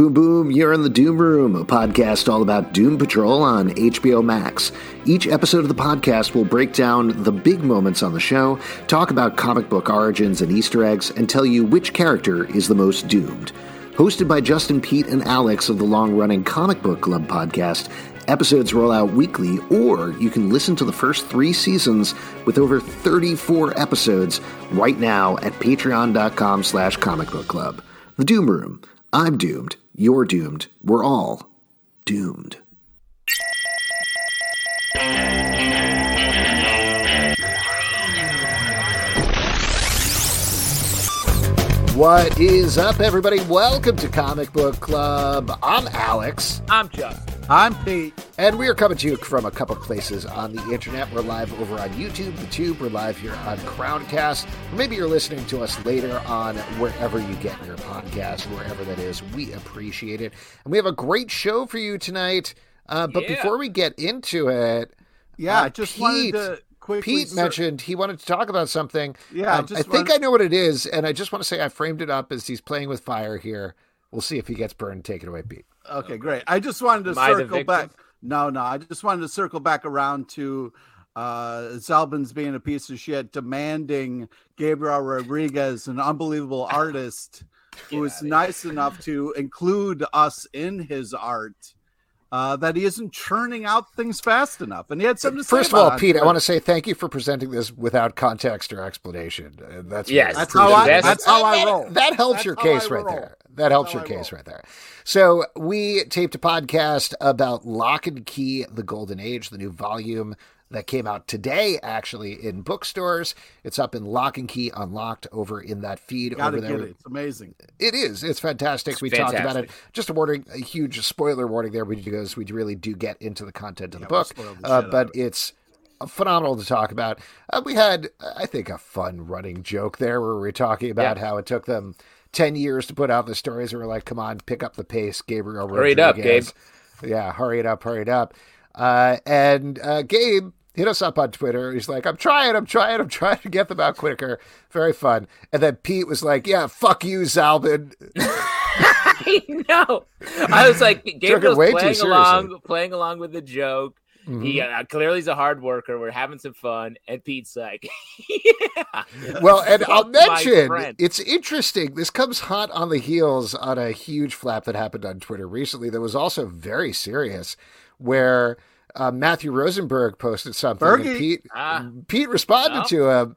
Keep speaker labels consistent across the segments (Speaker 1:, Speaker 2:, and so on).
Speaker 1: Boom Boom, you're in the Doom Room, a podcast all about Doom Patrol on HBO Max. Each episode of the podcast will break down the big moments on the show, talk about comic book origins and Easter eggs, and tell you which character is the most doomed. Hosted by Justin, Pete, and Alex of the long running Comic Book Club podcast, episodes roll out weekly, or you can listen to the first three seasons with over 34 episodes right now at patreon.com slash comic book club. The Doom Room. I'm doomed. You're doomed. We're all doomed. What is up, everybody? Welcome to Comic Book Club. I'm Alex.
Speaker 2: I'm Justin.
Speaker 3: I'm Pete.
Speaker 1: And we are coming to you from a couple places on the internet. We're live over on YouTube, the Tube. We're live here on Crowdcast. Or maybe you're listening to us later on wherever you get your podcast, wherever that is. We appreciate it. And we have a great show for you tonight. Uh, but
Speaker 2: Yeah.
Speaker 1: before we get into it,
Speaker 3: Yeah,
Speaker 1: Uh,
Speaker 3: I just
Speaker 1: Pete-
Speaker 3: wanted to quickly.
Speaker 1: Pete
Speaker 3: ser-
Speaker 1: mentioned he wanted to talk about something.
Speaker 3: Yeah, I
Speaker 1: Um, I,
Speaker 3: just
Speaker 1: think
Speaker 3: wanted-
Speaker 1: I know what it is, and I just want to say I framed it up as he's playing with fire here. We'll see if he gets burned. Take it away, Pete.
Speaker 3: Okay, great. I just wanted to
Speaker 2: Am
Speaker 3: circle back. No, no, I just wanted to circle back around to uh Zalben's being a piece of shit, demanding Gabriel Rodriguez, an unbelievable artist, who was nice enough to include us in his art. Uh, that he isn't churning out things fast enough, and he had something to say.
Speaker 1: First of
Speaker 3: about
Speaker 1: all,
Speaker 3: it
Speaker 1: Pete, I want to say thank you for presenting this without context or explanation. Uh, That's
Speaker 2: Yes,
Speaker 3: That's how I.
Speaker 2: Best-
Speaker 3: That's how I
Speaker 1: that,
Speaker 3: roll.
Speaker 1: That helps
Speaker 3: That's
Speaker 1: your case right
Speaker 3: roll.
Speaker 1: there. That helps
Speaker 3: how
Speaker 1: your case right there. So we taped a podcast about Locke and Key: The Golden Age, the new volume that came out today, actually in bookstores. It's up in Locke and Key Unlocked over in that feed
Speaker 3: Gotta
Speaker 1: over
Speaker 3: get
Speaker 1: there.
Speaker 3: it. It's amazing.
Speaker 1: It is. It's fantastic.
Speaker 2: It's
Speaker 1: we talked about it. Just a warning, a huge spoiler warning there because we really do get into the content of the
Speaker 3: Yeah, we'll
Speaker 1: book.
Speaker 3: the
Speaker 1: Uh, but
Speaker 3: it.
Speaker 1: it's phenomenal to talk about. Uh, we had, I think, a fun running joke there where we were talking about
Speaker 2: Yeah.
Speaker 1: how it took them 10 years to put out the stories. And we're like, come on, pick up the pace, Gabriel.
Speaker 2: Hurry it up,
Speaker 1: Rodriguez. Yeah, hurry it up, hurry it up. Uh, and uh, Gabe hit us up on Twitter. He's like, I'm trying, I'm trying, I'm trying to get them out quicker. Very fun. And then Pete was like, yeah, fuck you, Zalben.
Speaker 2: I know. I was like, Gabriel's playing along, playing along with the joke.
Speaker 1: Mhm.
Speaker 2: He uh, clearly is a hard worker. We're having some fun, and Pete's like, "Yeah,
Speaker 1: Well, and I'll mention it's interesting. This comes hot on the heels on a huge flap that happened on Twitter recently that was also very serious, where uh, Matthew Rosenberg posted something. and
Speaker 3: Bergie.
Speaker 1: Pete,
Speaker 2: Ah.
Speaker 1: Pete responded
Speaker 2: Oh.
Speaker 1: to him.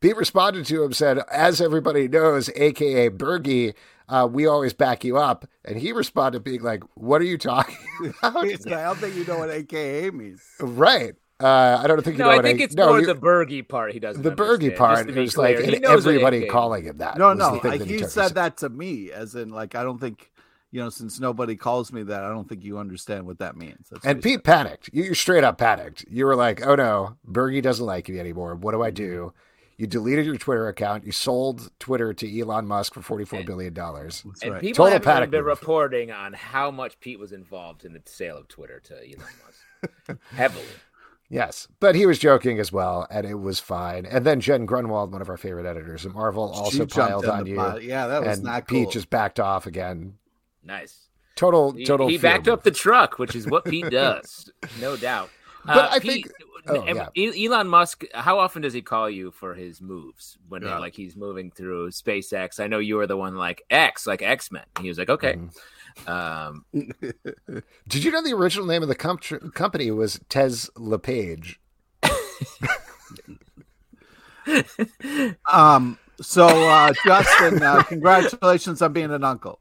Speaker 1: Pete responded to him, said, "As everybody knows, aka Bergie, uh, we always back you up." And he responded, being like, "What are you talking about?"
Speaker 3: I don't think you know what AKA means.
Speaker 1: right? Uh, I don't think you
Speaker 2: no,
Speaker 1: know
Speaker 2: I think
Speaker 1: I-
Speaker 2: it's
Speaker 1: no,
Speaker 2: more
Speaker 1: you-
Speaker 2: the Bergie part. He doesn't.
Speaker 1: the Bergie part.
Speaker 2: Just
Speaker 1: It was like
Speaker 2: clear, he
Speaker 1: and
Speaker 2: knows
Speaker 1: everybody calling him that.
Speaker 3: No, no,
Speaker 1: the thing
Speaker 3: I,
Speaker 1: that
Speaker 3: he
Speaker 1: took
Speaker 3: said that to me, as in, like, I don't think, you know, since nobody calls me that, I don't think you understand what that means. That's
Speaker 1: And
Speaker 3: what he
Speaker 1: Pete panicked. You you straight up panicked. You were like, "Oh no, Bergie doesn't like me anymore. What do I do?" Mm-hmm. You deleted your Twitter account. You sold Twitter to Elon Musk for forty-four billion dollars.
Speaker 3: said. That's
Speaker 2: And
Speaker 3: right.
Speaker 2: people
Speaker 1: Total
Speaker 2: haven't even been
Speaker 1: move.
Speaker 2: reporting on how much Pete was involved in the sale of Twitter to Elon Musk, heavily.
Speaker 1: Yes, but he was joking as well, and it was fine. And then Jen Grunwald, one of our favorite editors at Marvel, also
Speaker 3: jumped
Speaker 1: piled on you.
Speaker 3: pot. Yeah, that was
Speaker 1: and
Speaker 3: not
Speaker 1: Pete just backed off again.
Speaker 2: Nice.
Speaker 1: Total, total.
Speaker 2: he
Speaker 1: fear
Speaker 2: backed up the truck, which is what Pete does, no doubt. Uh,
Speaker 1: But I
Speaker 2: Pete,
Speaker 1: think- oh, yeah.
Speaker 2: Elon Musk. How often does he call you for his moves when
Speaker 3: Yeah.
Speaker 2: like he's moving through SpaceX? I know you were the one like X, like X Men. He was like, okay.
Speaker 1: Mm-hmm.
Speaker 2: Um,
Speaker 1: Did you know the original name of the com- company was Tez LePage?
Speaker 3: Um. So, uh, Justin, uh, congratulations on being an uncle.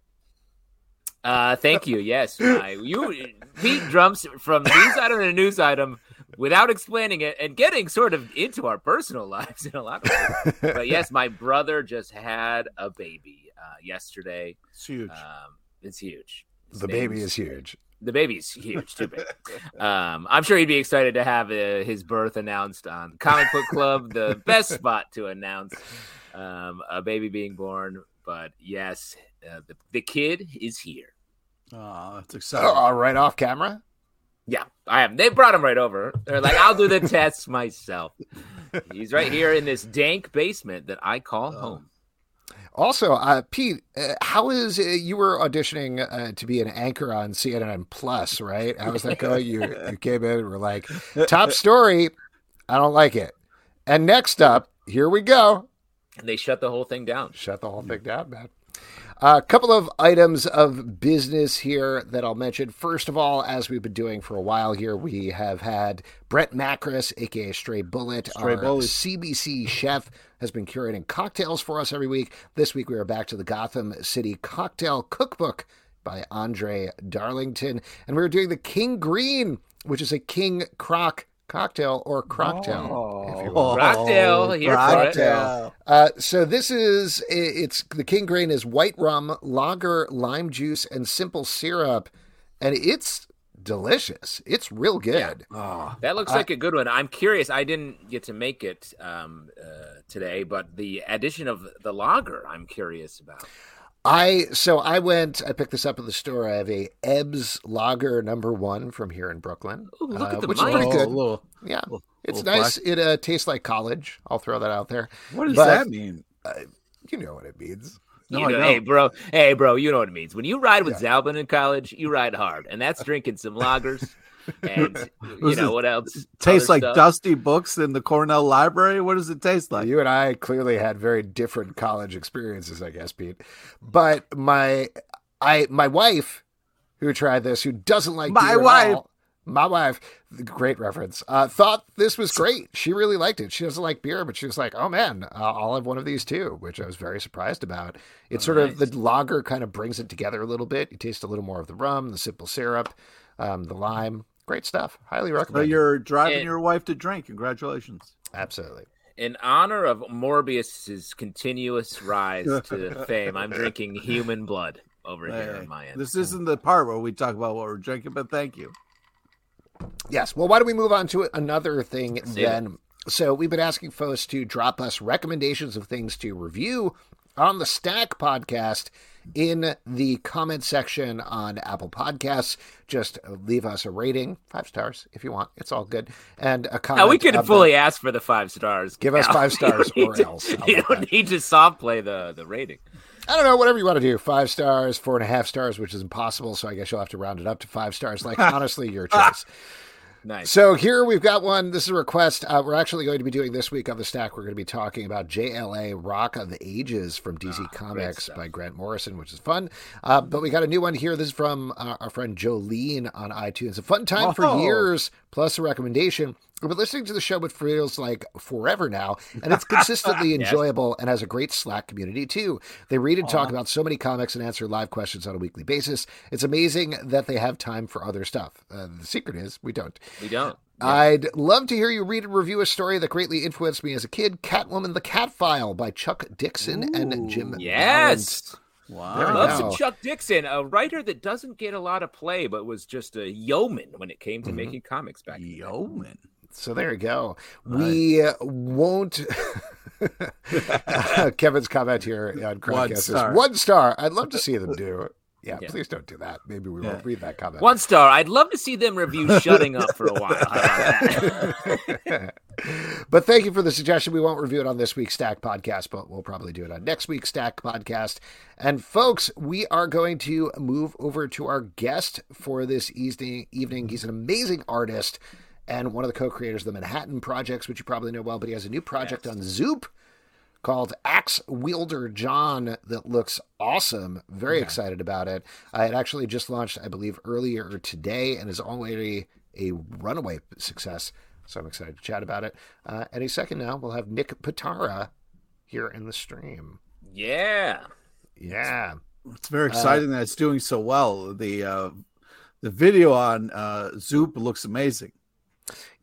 Speaker 2: Uh, thank you. Yes, I, you Pete drums from news item to news item without explaining it and getting sort of into our personal lives in a lot of ways. But yes, my brother just had a baby uh, yesterday.
Speaker 3: It's huge.
Speaker 2: Um, it's huge. His
Speaker 1: The baby is huge.
Speaker 2: The baby's huge, too big. Um, I'm sure he'd be excited to have uh, his birth announced on Comic Book Club, the best spot to announce um, a baby being born. But yes, uh, the, the kid is here.
Speaker 3: oh, that's exciting.
Speaker 1: Oh, right off camera.
Speaker 2: Yeah, I am. They brought him right over. They're like, I'll do the tests myself. He's right here in this dank basement that I call
Speaker 3: Oh.
Speaker 2: home.
Speaker 1: Also, uh, Pete, uh, how is uh, you were auditioning uh, to be an anchor on CNN Plus, right? How was that going? you you came in and were like, top story, I don't like it, and next up, here we go.
Speaker 2: And they shut the whole thing down.
Speaker 1: Shut the whole thing down, man. A couple of items of business here that I'll mention. First of all, as we've been doing for a while here, we have had Brett Macris, aka Stray Bullet,
Speaker 3: Stray
Speaker 1: our
Speaker 3: Bullet.
Speaker 1: CBC chef, has been curating cocktails for us every week. This week we are back to the Gotham City Cocktail Cookbook by Andre Darlington, and we are doing the King Green, which is a King Croc cocktail or crocktail, if you will.
Speaker 2: Here for
Speaker 1: Uh, so this is it's the King Grain is white rum, lager, lime juice, and simple syrup, and it's delicious. It's real good.
Speaker 3: Oh,
Speaker 2: That looks
Speaker 1: I-
Speaker 2: like a good one. I'm curious. I didn't get to make it um, uh, today, but the addition of the lager, I'm curious about.
Speaker 1: I so I went. I picked this up at the store. I have a Ebbs Lager Number One from here in Brooklyn,
Speaker 2: Ooh, look
Speaker 1: uh,
Speaker 2: at the
Speaker 1: which is pretty
Speaker 3: Oh,
Speaker 1: good.
Speaker 3: a little-
Speaker 1: Yeah,
Speaker 3: little-
Speaker 1: it's
Speaker 3: little
Speaker 1: nice. It uh, tastes like college. I'll throw that out there.
Speaker 3: What does
Speaker 1: But-
Speaker 3: that mean?
Speaker 1: You know what it means.
Speaker 3: No,
Speaker 2: You know, hey, bro. Hey, bro. You know what it means. When you ride with Zalben in college, you ride hard, and that's drinking some lagers, and you know what else?
Speaker 3: Tastes like
Speaker 2: stuff.
Speaker 3: dusty books in the Cornell Library. What does it taste like?
Speaker 1: You and I clearly had very different college experiences, I guess, Pete. But my I my wife, who tried this, who doesn't like
Speaker 3: My
Speaker 1: beer at
Speaker 3: wife.
Speaker 1: all, my wife, great reference, uh, thought this was great. She really liked it. She doesn't like beer, but she was like, "Oh man, uh, I'll have one of these too," which I was very surprised about. It's
Speaker 2: Oh,
Speaker 1: sort of the lager kind of brings it together a little bit. You taste a little more of the rum, the simple syrup, um, the lime. Great stuff. Highly recommend.
Speaker 3: So
Speaker 1: recommend.
Speaker 3: you're driving
Speaker 2: And-
Speaker 3: your wife to drink. Congratulations.
Speaker 1: Absolutely.
Speaker 2: In honor of Morbius's continuous rise to fame, I'm drinking human blood over here
Speaker 3: Hey,
Speaker 2: on my end.
Speaker 3: This isn't the part where we talk about what we're drinking, but thank you.
Speaker 1: Yes. Well, why don't we move on to another thing
Speaker 2: Save
Speaker 1: then? So we've been asking folks to drop us recommendations of things to review on the Stack podcast in the comment section on Apple Podcasts. Just leave us a rating, five stars if you want. It's all good. And a comment.
Speaker 2: Now we can
Speaker 1: about-
Speaker 2: fully ask for the five stars.
Speaker 1: Give us five stars or
Speaker 2: to-
Speaker 1: else. How
Speaker 2: You don't
Speaker 1: that?
Speaker 2: need to soft play the the rating.
Speaker 1: I don't know, whatever you want to do. Five stars, four and a half stars, which is impossible. So I guess you'll have to round it up to five stars. Like, honestly, your choice.
Speaker 2: Nice.
Speaker 1: So here we've got one. This is a request. Uh, we're actually going to be doing this week on the stack. We're going to be talking about JLA Rock of the Ages from DC Comics by Grant Morrison, which is fun. Uh, but we got a new one here. This is from uh, our friend Jolene on iTunes. A fun time for years, plus a recommendation. We've been listening to the show. It feels like forever now, and it's consistently
Speaker 2: Yes.
Speaker 1: enjoyable and has a great Slack community too. They read and talk about so many comics and answer live questions on a weekly basis. It's amazing that they have time for other stuff. Uh, the secret is we don't.
Speaker 2: we don't.
Speaker 1: I'd love to hear you read and review a story that greatly influenced me as a kid Catwoman the Cat File by Chuck Dixon and Jim
Speaker 2: Yes.
Speaker 3: Wow.
Speaker 1: There
Speaker 2: Love some Chuck Dixon, a writer that doesn't get a lot of play, but was just a yeoman when it came to making comics back. then.
Speaker 3: Yeoman.
Speaker 1: So there you go. We won't. Kevin's comment here on
Speaker 3: One
Speaker 1: Crowdcast is
Speaker 3: star.
Speaker 1: one star. I'd love to see them do it. Yeah,
Speaker 2: Yeah.
Speaker 1: please don't do that. Maybe we
Speaker 3: Yeah.
Speaker 1: won't read that comment.
Speaker 2: One star. I'd love to see them review Shutting Up for a while. How about that?
Speaker 1: but thank you for the suggestion. We won't review it on this week's Stack podcast, but we'll probably do it on next week's Stack podcast. And folks, we are going to move over to our guest for this evening. Evening, he's an amazing artist and one of the co-creators of the Manhattan Projects, which you probably know well. But he has a new project
Speaker 2: Yes.
Speaker 1: on Zoop called Ax Wielder Jon that looks awesome. Very excited about it. Uh, it actually just launched, I believe, earlier today and is already a runaway success. So I'm excited to chat about it. Uh, any second now, we'll have Nick Pitarra here in the stream.
Speaker 2: yeah.
Speaker 1: Yeah.
Speaker 3: It's very exciting that it's doing so well. The uh, the video on uh, Zoop looks amazing.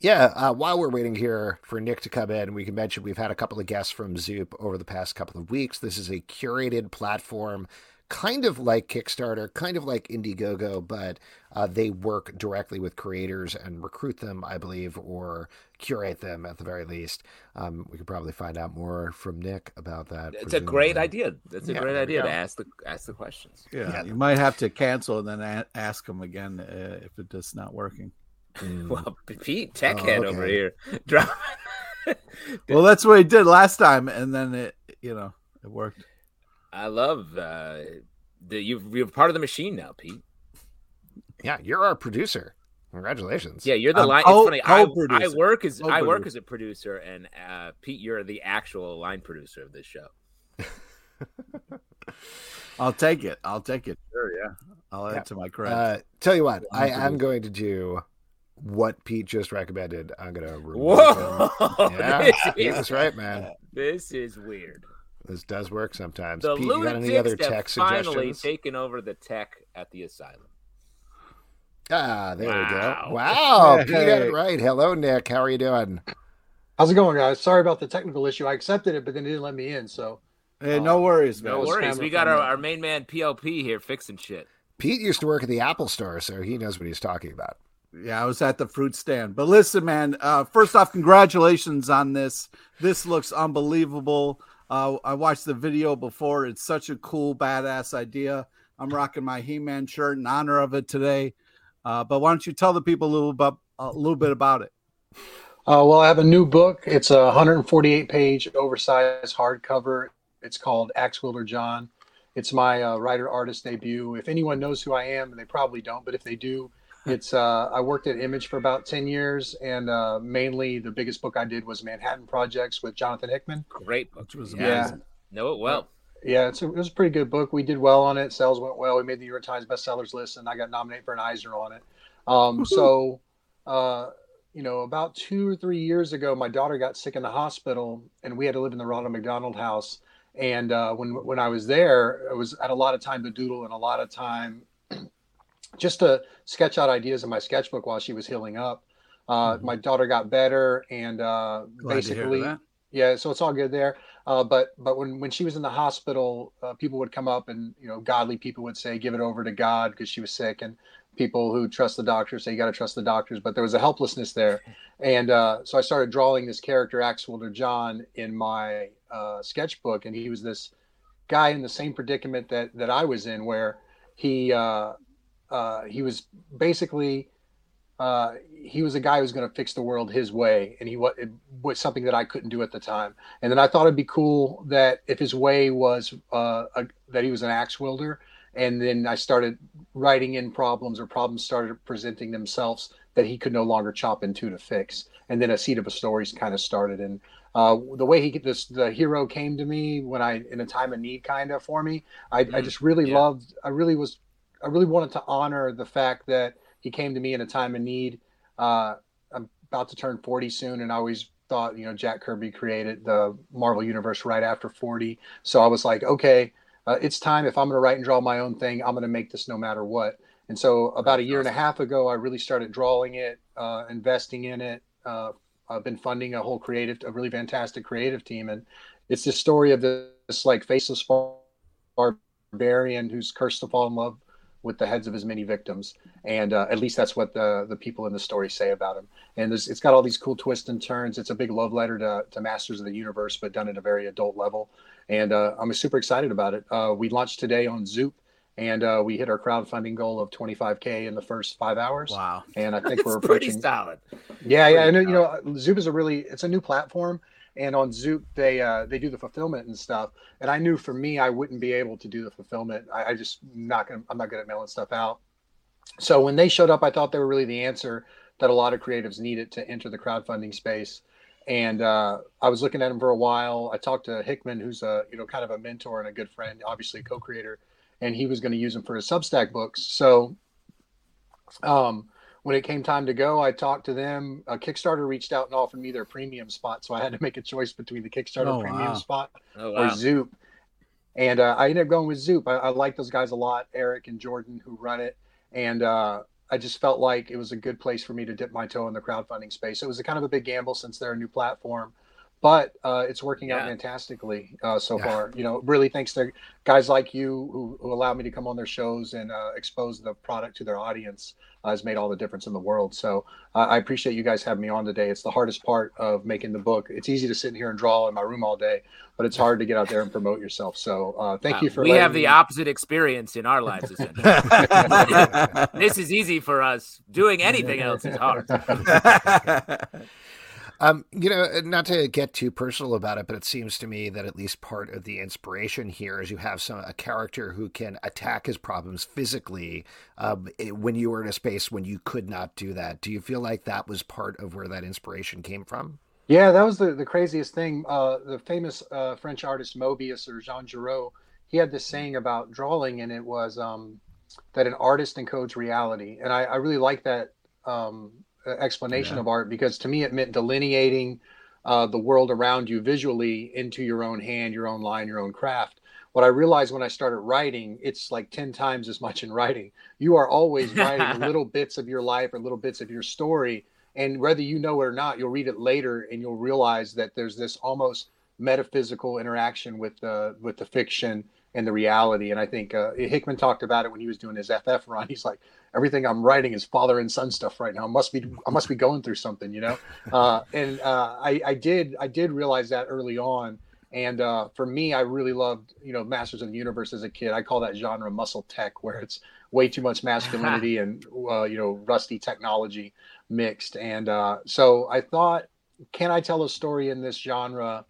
Speaker 1: Yeah, uh, while we're waiting here for Nick to come in, we can mention we've had a couple of guests from Zoop over the past couple of weeks. This is a curated platform, kind of like Kickstarter, kind of like Indiegogo, but uh, they work directly with creators and recruit them, I believe, or curate them at the very least. Um, we could probably find out more from Nick about that.
Speaker 2: It's a great idea. That's a
Speaker 1: Yeah,
Speaker 2: great idea to ask the ask the questions.
Speaker 3: Yeah,
Speaker 1: Yeah.
Speaker 3: you might have to cancel and then a- ask them again uh, if it is not working.
Speaker 1: Mm.
Speaker 2: Well, Pete, tech
Speaker 1: Oh,
Speaker 2: head
Speaker 1: okay.
Speaker 2: over here.
Speaker 3: Well, that's what he did last time, and then it, you know, it worked.
Speaker 2: I love uh, the you've you're part of the machine now, Pete.
Speaker 1: Yeah, you're our producer. Congratulations.
Speaker 2: Yeah, you're the
Speaker 3: Um,
Speaker 2: line.
Speaker 3: co-
Speaker 2: it's funny. I, I
Speaker 3: co-producer.
Speaker 2: work as I work
Speaker 3: Co-producer.
Speaker 2: as a producer, and uh, Pete, you're the actual line producer of this show.
Speaker 3: I'll take it. I'll take it. Sure, yeah. I'll add
Speaker 1: Yeah.
Speaker 3: to my credit.
Speaker 1: Uh, tell you what, I
Speaker 3: Line
Speaker 1: am going to do what Pete just recommended. I'm going to remove
Speaker 2: Whoa!
Speaker 1: him. Yeah,
Speaker 2: this,
Speaker 1: Pete
Speaker 2: is,
Speaker 1: was right, man.
Speaker 2: this is weird.
Speaker 1: This does work sometimes.
Speaker 2: The
Speaker 1: Pete, you got any
Speaker 2: lunatics
Speaker 1: other
Speaker 2: have
Speaker 1: tech
Speaker 2: finally
Speaker 1: suggestions?
Speaker 2: taken over the tech at the asylum.
Speaker 1: Ah, there we go. Wow, Pete had
Speaker 3: Hey.
Speaker 1: it right. Hello, Nick. How are you doing?
Speaker 4: How's it going, guys? Sorry about the technical issue. I accepted it, but then it didn't let me in. So
Speaker 3: hey, no worries, man.
Speaker 2: No worries. We got our, our main man PLP here fixing shit.
Speaker 1: Pete used to work at the Apple Store, so he knows what he's talking about.
Speaker 3: Yeah, I was at the fruit stand. But listen, man, uh, first off, congratulations on this. This looks unbelievable. Uh, I watched the video before. It's such a cool, badass idea. I'm rocking my He-Man shirt in honor of it today. Uh, but why don't you tell the people a little about a little bit about it?
Speaker 4: Uh, well, I have a new book. It's a 148 page oversized hardcover. It's called Ax Wielder Jon. It's my uh, writer artist debut. If anyone knows who I am, they probably don't, but if they do, it's uh, I worked at Image for about 10 years, and uh, mainly the biggest book I did was Manhattan Projects with Jonathan Hickman.
Speaker 2: Great book.
Speaker 3: Which was
Speaker 4: Yeah.
Speaker 2: Know it well.
Speaker 4: Yeah, it's a, it was a pretty good book. We did well on it. Sales went well. We made the New York Times bestsellers list, and I got nominated for an Eisner on it. Um, so, uh, you know, about two or three years ago, my daughter got sick in the hospital, and we had to live in the Ronald McDonald House. And uh, when when I was there, I was had a lot of time to doodle and a lot of time just to sketch out ideas in my sketchbook while she was healing up. Uh,
Speaker 3: Mhm.
Speaker 4: My daughter got better, and uh,
Speaker 3: Glad to hear
Speaker 4: basically, yeah, so it's all good there. Uh, but but when when she was in the hospital, uh, people would come up and you know godly people would say, "Give it over to God," because she was sick, and people who trust the doctors say, "You got to trust the doctors." But there was a helplessness there, and uh, so I started drawing this character, Ax Wielder Jon, in my uh, sketchbook, and he was this guy in the same predicament that that I was in, where he uh, uh, he was basically uh, he was a guy who was going to fix the world his way, and he was it was something that I couldn't do at the time. And then I thought it'd be cool that if his way was uh, a, that he was an axe wielder, and then I started writing in problems or problems started presenting themselves that he could no longer chop into to fix. And then a seed of a stories kind of started. And uh, the way he this the hero came to me when I in a time of need kind of for me, I, I
Speaker 2: Mm,
Speaker 4: just really
Speaker 2: yeah.
Speaker 4: loved. I really was. I really wanted to honor the fact that he came to me in a time of need. Uh, I'm about to turn 40 soon, and I always thought, you know, Jack Kirby created the Marvel Universe right after 40. So I was like, okay, uh, it's time. If I'm going to write and draw my own thing, I'm going to make this no matter what. And so about a year and a half ago, I really started drawing it, uh, investing in it. Uh, I've been funding a whole creative, a really fantastic creative team, and it's this story of this, this like faceless barbarian who's cursed to fall in love with the heads of his many victims, and uh, at least that's what the the people in the story say about him. And there's, it's got all these cool twists and turns. It's a big love letter to, to Masters of the Universe, but done at a very adult level. And uh, I'm super excited about it. Uh, we launched today on Zoop, and uh, we hit our crowdfunding goal of 25k in the first five hours.
Speaker 3: Wow.
Speaker 4: And I think we're
Speaker 2: pretty
Speaker 4: approaching.
Speaker 2: solid.
Speaker 4: Yeah, yeah, and you know, Zoop is a really it's a new platform, and on Zoop they uh, they do the fulfillment and stuff. And I knew for me, I wouldn't be able to do the fulfillment. I, I just not gonna I'm not good at mailing stuff out. So when they showed up, I thought they were really the answer that a lot of creatives needed to enter the crowdfunding space. And uh, I was looking at them for a while. I talked to Hickman, who's a you know kind of a mentor and a good friend, obviously co-creator, and he was going to use them for his Substack books. So um, when it came time to go, I talked to them. Uh, Kickstarter reached out and offered me their premium spot, so I had to make a choice between the Kickstarter
Speaker 3: Oh,
Speaker 4: premium
Speaker 3: wow.
Speaker 4: spot
Speaker 2: Oh,
Speaker 4: or
Speaker 2: wow.
Speaker 4: Zoop. And uh, I ended up going with Zoop. I, I like those guys a lot, Eric and Jordan, who run it. And uh, I just felt like it was a good place for me to dip my toe in the crowdfunding space. It was a kind of a big gamble since they're a new platform, but uh, it's working out fantastically uh, so
Speaker 1: Yeah.
Speaker 4: far. You know, really thanks to guys like you who, who allow me to come on their shows and uh, expose the product to their audience uh, has made all the difference in the world. So uh, I appreciate you guys having me on today. It's the hardest part of making the book. It's easy to sit here and draw in my room all day, but it's hard to get out there and promote yourself. So uh, thank
Speaker 2: Wow.
Speaker 4: you for.
Speaker 2: we have the
Speaker 4: me-
Speaker 2: opposite experience in our lives. This is easy for us. Doing anything else is hard.
Speaker 1: Um, you know, not to get too personal about it, but it seems to me that at least part of the inspiration here is you have some a character who can attack his problems physically. Um, when you were in a space when you could not do that, do you feel like that was part of where that inspiration came from?
Speaker 4: Yeah, that was the, the craziest thing. Uh, the famous uh, French artist Moebius or Jean Giraud, he had this saying about drawing, and it was um, that an artist encodes reality. And I, I really like that um, explanation yeah. of art because to me it meant delineating uh, the world around you visually into your own hand, your own line, your own craft. What I realized when I started writing, it's like 10 times as much in writing. You are always writing little bits of your life or little bits of your story and whether you know it or not you'll read it later and you'll realize that there's this almost metaphysical interaction with the with the fiction and the reality and i think uh, hickman talked about it when he was doing his ff run he's like everything i'm writing is father and son stuff right now. I must be i must be going through something you know? Uh, and uh, I, I did i did realize that early on. And uh, for me i really loved you know masters of the universe as a kid. I call that genre muscle tech where it's way too much masculinity and uh, you know rusty technology mixed. And uh, so I thought, can I tell a story in this genre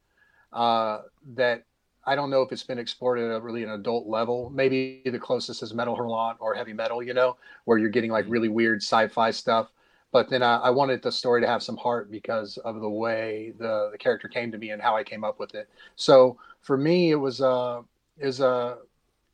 Speaker 4: uh, that I don't know if it's been explored at a really an adult level? Maybe the closest is Metal Hurlant or Heavy Metal, you know, where you're getting like mm-hmm. really weird sci-fi stuff. But then I, I wanted the story to have some heart because of the way the, the character came to me and how I came up with it. So for me, it was a is a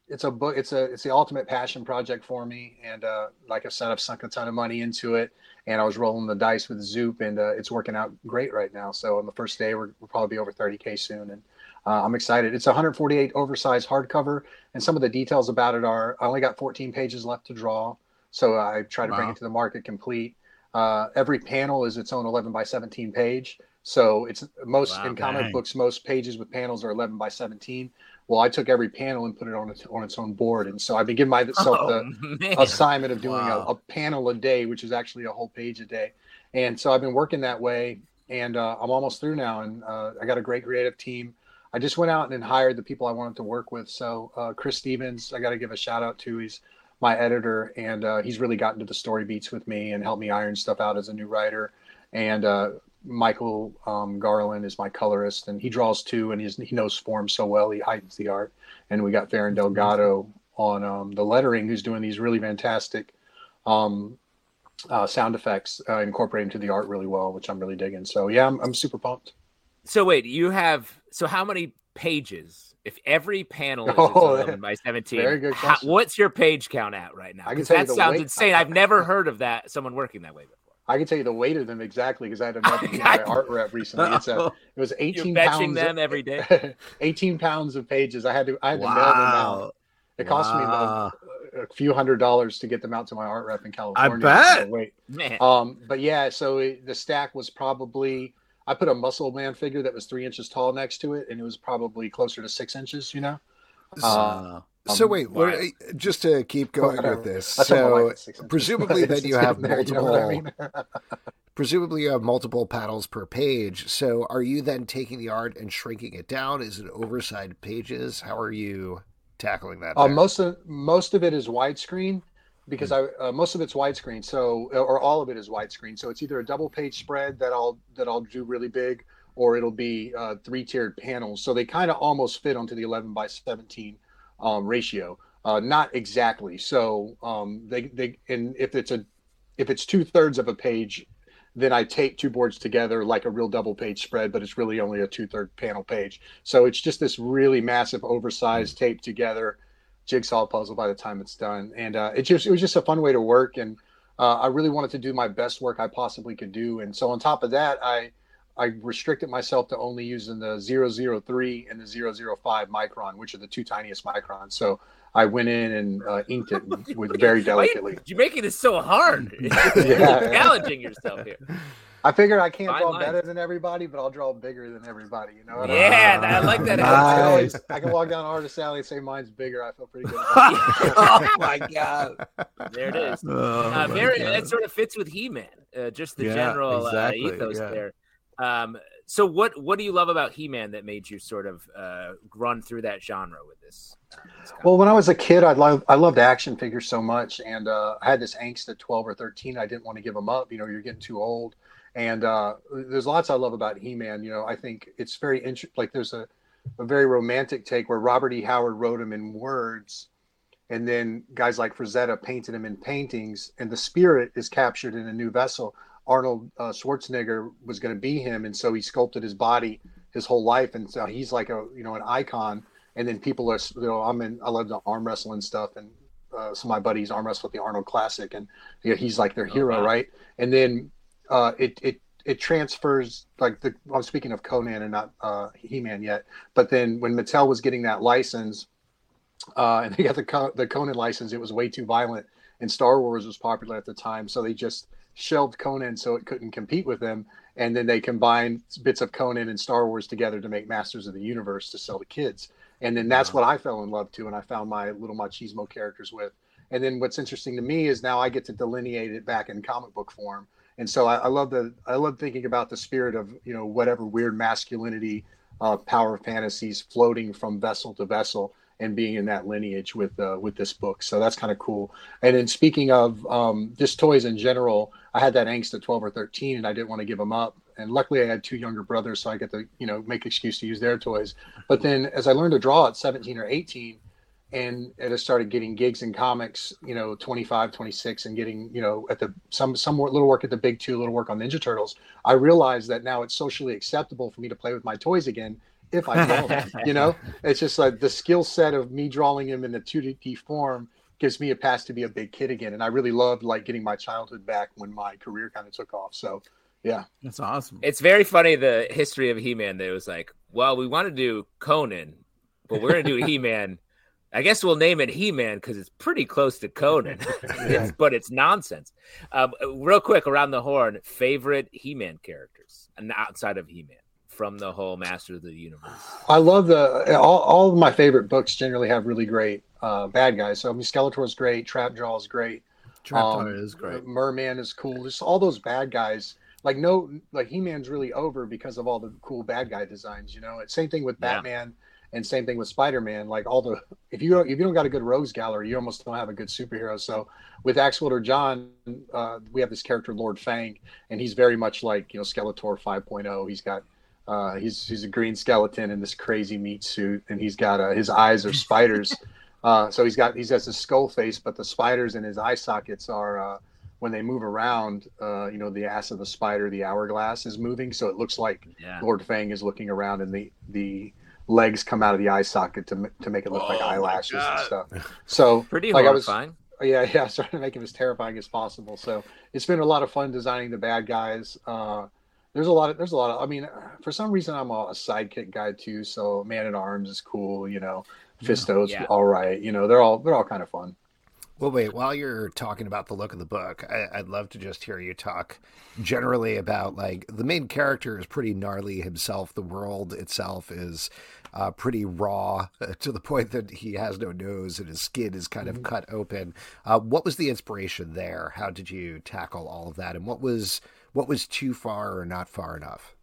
Speaker 4: it's a book. It's a it's the ultimate passion project for me. And uh, like I said, I've sunk a ton of money into it and I was rolling the dice with Zoop, and uh, it's working out great right now. So on the first day, we're, we'll probably be over 30k soon, and uh, I'm excited. It's 148 oversized hardcover, and some of the details about it are I only got 14 pages left to draw, so I try to wow. bring it to the market complete. Uh, every panel is its own 11 by 17 page. So it's most wow, in comic dang. books, most pages with panels are 11 by 17. Well, I took every panel and put it on its on its own board, and so I've been giving myself oh, the man. assignment of doing wow. a, a, panel a day, which is actually a whole page a day. And so I've been working that way, and uh, I'm almost through now, and uh, I got a great creative team. I just went out and hired the people I wanted to work with. So uh, Chris Stevens, I got to give a shout out to. He's my editor, and uh, he's really gotten to the story beats with me and helped me iron stuff out as a new writer. And uh, Michael um, Garland is my colorist, and he draws too, and he knows form so well. He heightens the art. And we got Farron Delgado on um, the lettering, who's doing these really fantastic um, uh, sound effects, uh, incorporating to the art really well, which I'm really digging. So yeah, I'm, I'm super pumped.
Speaker 2: So wait, you have so how many pages? If every panel is oh, 11 by 17, very good how, what's your page count at right now? Because that sounds weight. insane. I've never heard of that. Someone working that way before.
Speaker 4: I can tell you the weight of them exactly because I had another my art rep recently. It's a, it was 18
Speaker 2: You're
Speaker 4: pounds.
Speaker 2: them every day.
Speaker 4: 18 pounds of pages. I had to I had to mail them out. It cost wow. me a, a, few hundred dollars to get them out to my art rep in California.
Speaker 3: I bet.
Speaker 4: Wait. Man. Um, but yeah, so it, the stack was probably I put a muscle man figure that was three inches tall next to it, and it was probably closer to six inches. You know.
Speaker 1: Uh, um, so wait, what, just to keep going with this. So presumably then you have multiple. You know I mean? presumably you have multiple panels per page. So are you then taking the art and shrinking it down? Is it oversized pages? How are you tackling that?
Speaker 4: Uh, most of most of it is widescreen because mm-hmm. I uh, most of it's widescreen. So or all of it is widescreen. So it's either a double page spread that I'll that I'll do really big, or it'll be uh, three tiered panels. So they kind of almost fit onto the 11 by 17 um, ratio. Uh, not exactly. So um, they they and if it's a if it's two thirds of a page, then I tape two boards together like a real double page spread, but it's really only a two third panel page. So it's just this really massive, oversized tape together jigsaw puzzle by the time it's done. And uh, it just it was just a fun way to work, and uh, I really wanted to do my best work I possibly could do. And so on top of that, I I restricted myself to only using the 003 and the 005 micron, which are the two tiniest microns. So I went in and uh, inked it with very delicately.
Speaker 2: You're making this so hard. yeah. challenging yourself here.
Speaker 4: I figure I can't Fine draw lines. better than everybody, but I'll draw bigger than everybody. You know?
Speaker 2: Yeah, I, mean? I like that.
Speaker 4: Nice. I, can walk down Artist Alley and say mine's bigger. I feel pretty good.
Speaker 2: oh my god! There it is. Oh, uh, very. God. That sort of fits with He-Man. Uh, just the yeah, general uh, exactly. uh, ethos yeah. there. Um, so what what do you love about He-Man that made you sort of uh, run through that genre with this?
Speaker 4: this well, when I was a kid, I loved I loved action figures so much, and uh, I had this angst at twelve or thirteen. I didn't want to give them up. You know, you're getting too old, And uh, there's lots I love about He-Man. You know, I think it's very interesting. Like there's a, a very romantic take where Robert E. Howard wrote him in words, and then guys like Frazetta painted him in paintings, and the spirit is captured in a new vessel. Arnold uh, Schwarzenegger was going to be him, and so he sculpted his body his whole life, and so he's like a you know an icon. And then people are you know I'm in I love the arm wrestling stuff, and uh, some of my buddies arm wrestle with the Arnold Classic, and you know, he's like their oh, hero, wow. right? And then uh, it it it transfers like the I'm speaking of Conan and not uh, He Man yet, but then when Mattel was getting that license, uh, and they got the the Conan license, it was way too violent, and Star Wars was popular at the time, so they just shelved Conan so it couldn't compete with them, and then they combined bits of Conan and Star Wars together to make Masters of the Universe to sell to kids, and then that's what I fell in love to, and I found my little machismo characters with. And then what's interesting to me is now I get to delineate it back in comic book form and so I, I, love the I love thinking about the spirit of you know whatever weird masculinity, uh, power fantasies floating from vessel to vessel and being in that lineage with uh, with this book. So that's kind of cool. And then speaking of um, just toys in general, I had that angst at 12 or 13, and I didn't want to give them up. And luckily, I had two younger brothers, so I get to you know make excuse to use their toys. But then as I learned to draw at 17 or 18 and it has started getting gigs in comics you know 25 26 and getting you know at the some some little work at the big two little work on ninja turtles. I realized that now it's socially acceptable for me to play with my toys again if i draw them you know? It's just like the skill set of me drawing them in the 2d form gives me a pass to be a big kid again. And i really loved like getting my childhood back when my career kind of took off. So yeah.
Speaker 3: That's awesome.
Speaker 2: It's very funny the history of he-man that it was like well we want to do conan but we're gonna do he-man I guess we'll name it He Man because it's pretty close to Conan, it's, but it's nonsense. Um, real quick, around the horn, favorite He Man characters and outside of He Man from the whole Master of the Universe.
Speaker 4: I love the all, all of my favorite books generally have really great uh, bad guys. So I mean, Skeletor is great, Trapjaw is great,
Speaker 3: Trapjaw um, is great,
Speaker 4: Merman is cool. Just all those bad guys. Like no, like He Man's really over because of all the cool bad guy designs. You know, it's same thing with Batman. Yeah and same thing with Spider-Man. Like all the if you don't if you don't got a good rogues gallery, you almost don't have a good superhero. So with Ax Wielder Jon, uh, we have this character Lord Fang, and he's very much like you know Skeletor 5.0. He's got uh, he's he's a green skeleton in this crazy meat suit, and he's got uh, his eyes are spiders. uh, so he's got he has a skull face, but the spiders in his eye sockets are uh, when they move around. Uh, you know, the ass of the spider, the hourglass is moving, so it looks like yeah. Lord Fang is looking around, and the the legs come out of the eye socket to to make it look oh like eyelashes and stuff. So
Speaker 2: pretty like horrifying.
Speaker 4: I was, yeah, yeah, trying to make him as terrifying as possible. So it's been a lot of fun designing the bad guys. Uh, there's a lot of there's a lot of I mean, for some reason I'm a, a sidekick guy too. So Man at Arms is cool, you know. Fisto's yeah. all right, you know. They're all they're all kind of fun.
Speaker 1: Well, wait, while you're talking about the look of the book, I, would love to just hear you talk generally about like the main character is pretty gnarly himself. The world itself is uh, pretty raw uh, to the point that he has no nose and his skin is kind mm-hmm. of cut open. Uh, what was the inspiration there? How did you tackle all of that? And what was what was too far or not far enough?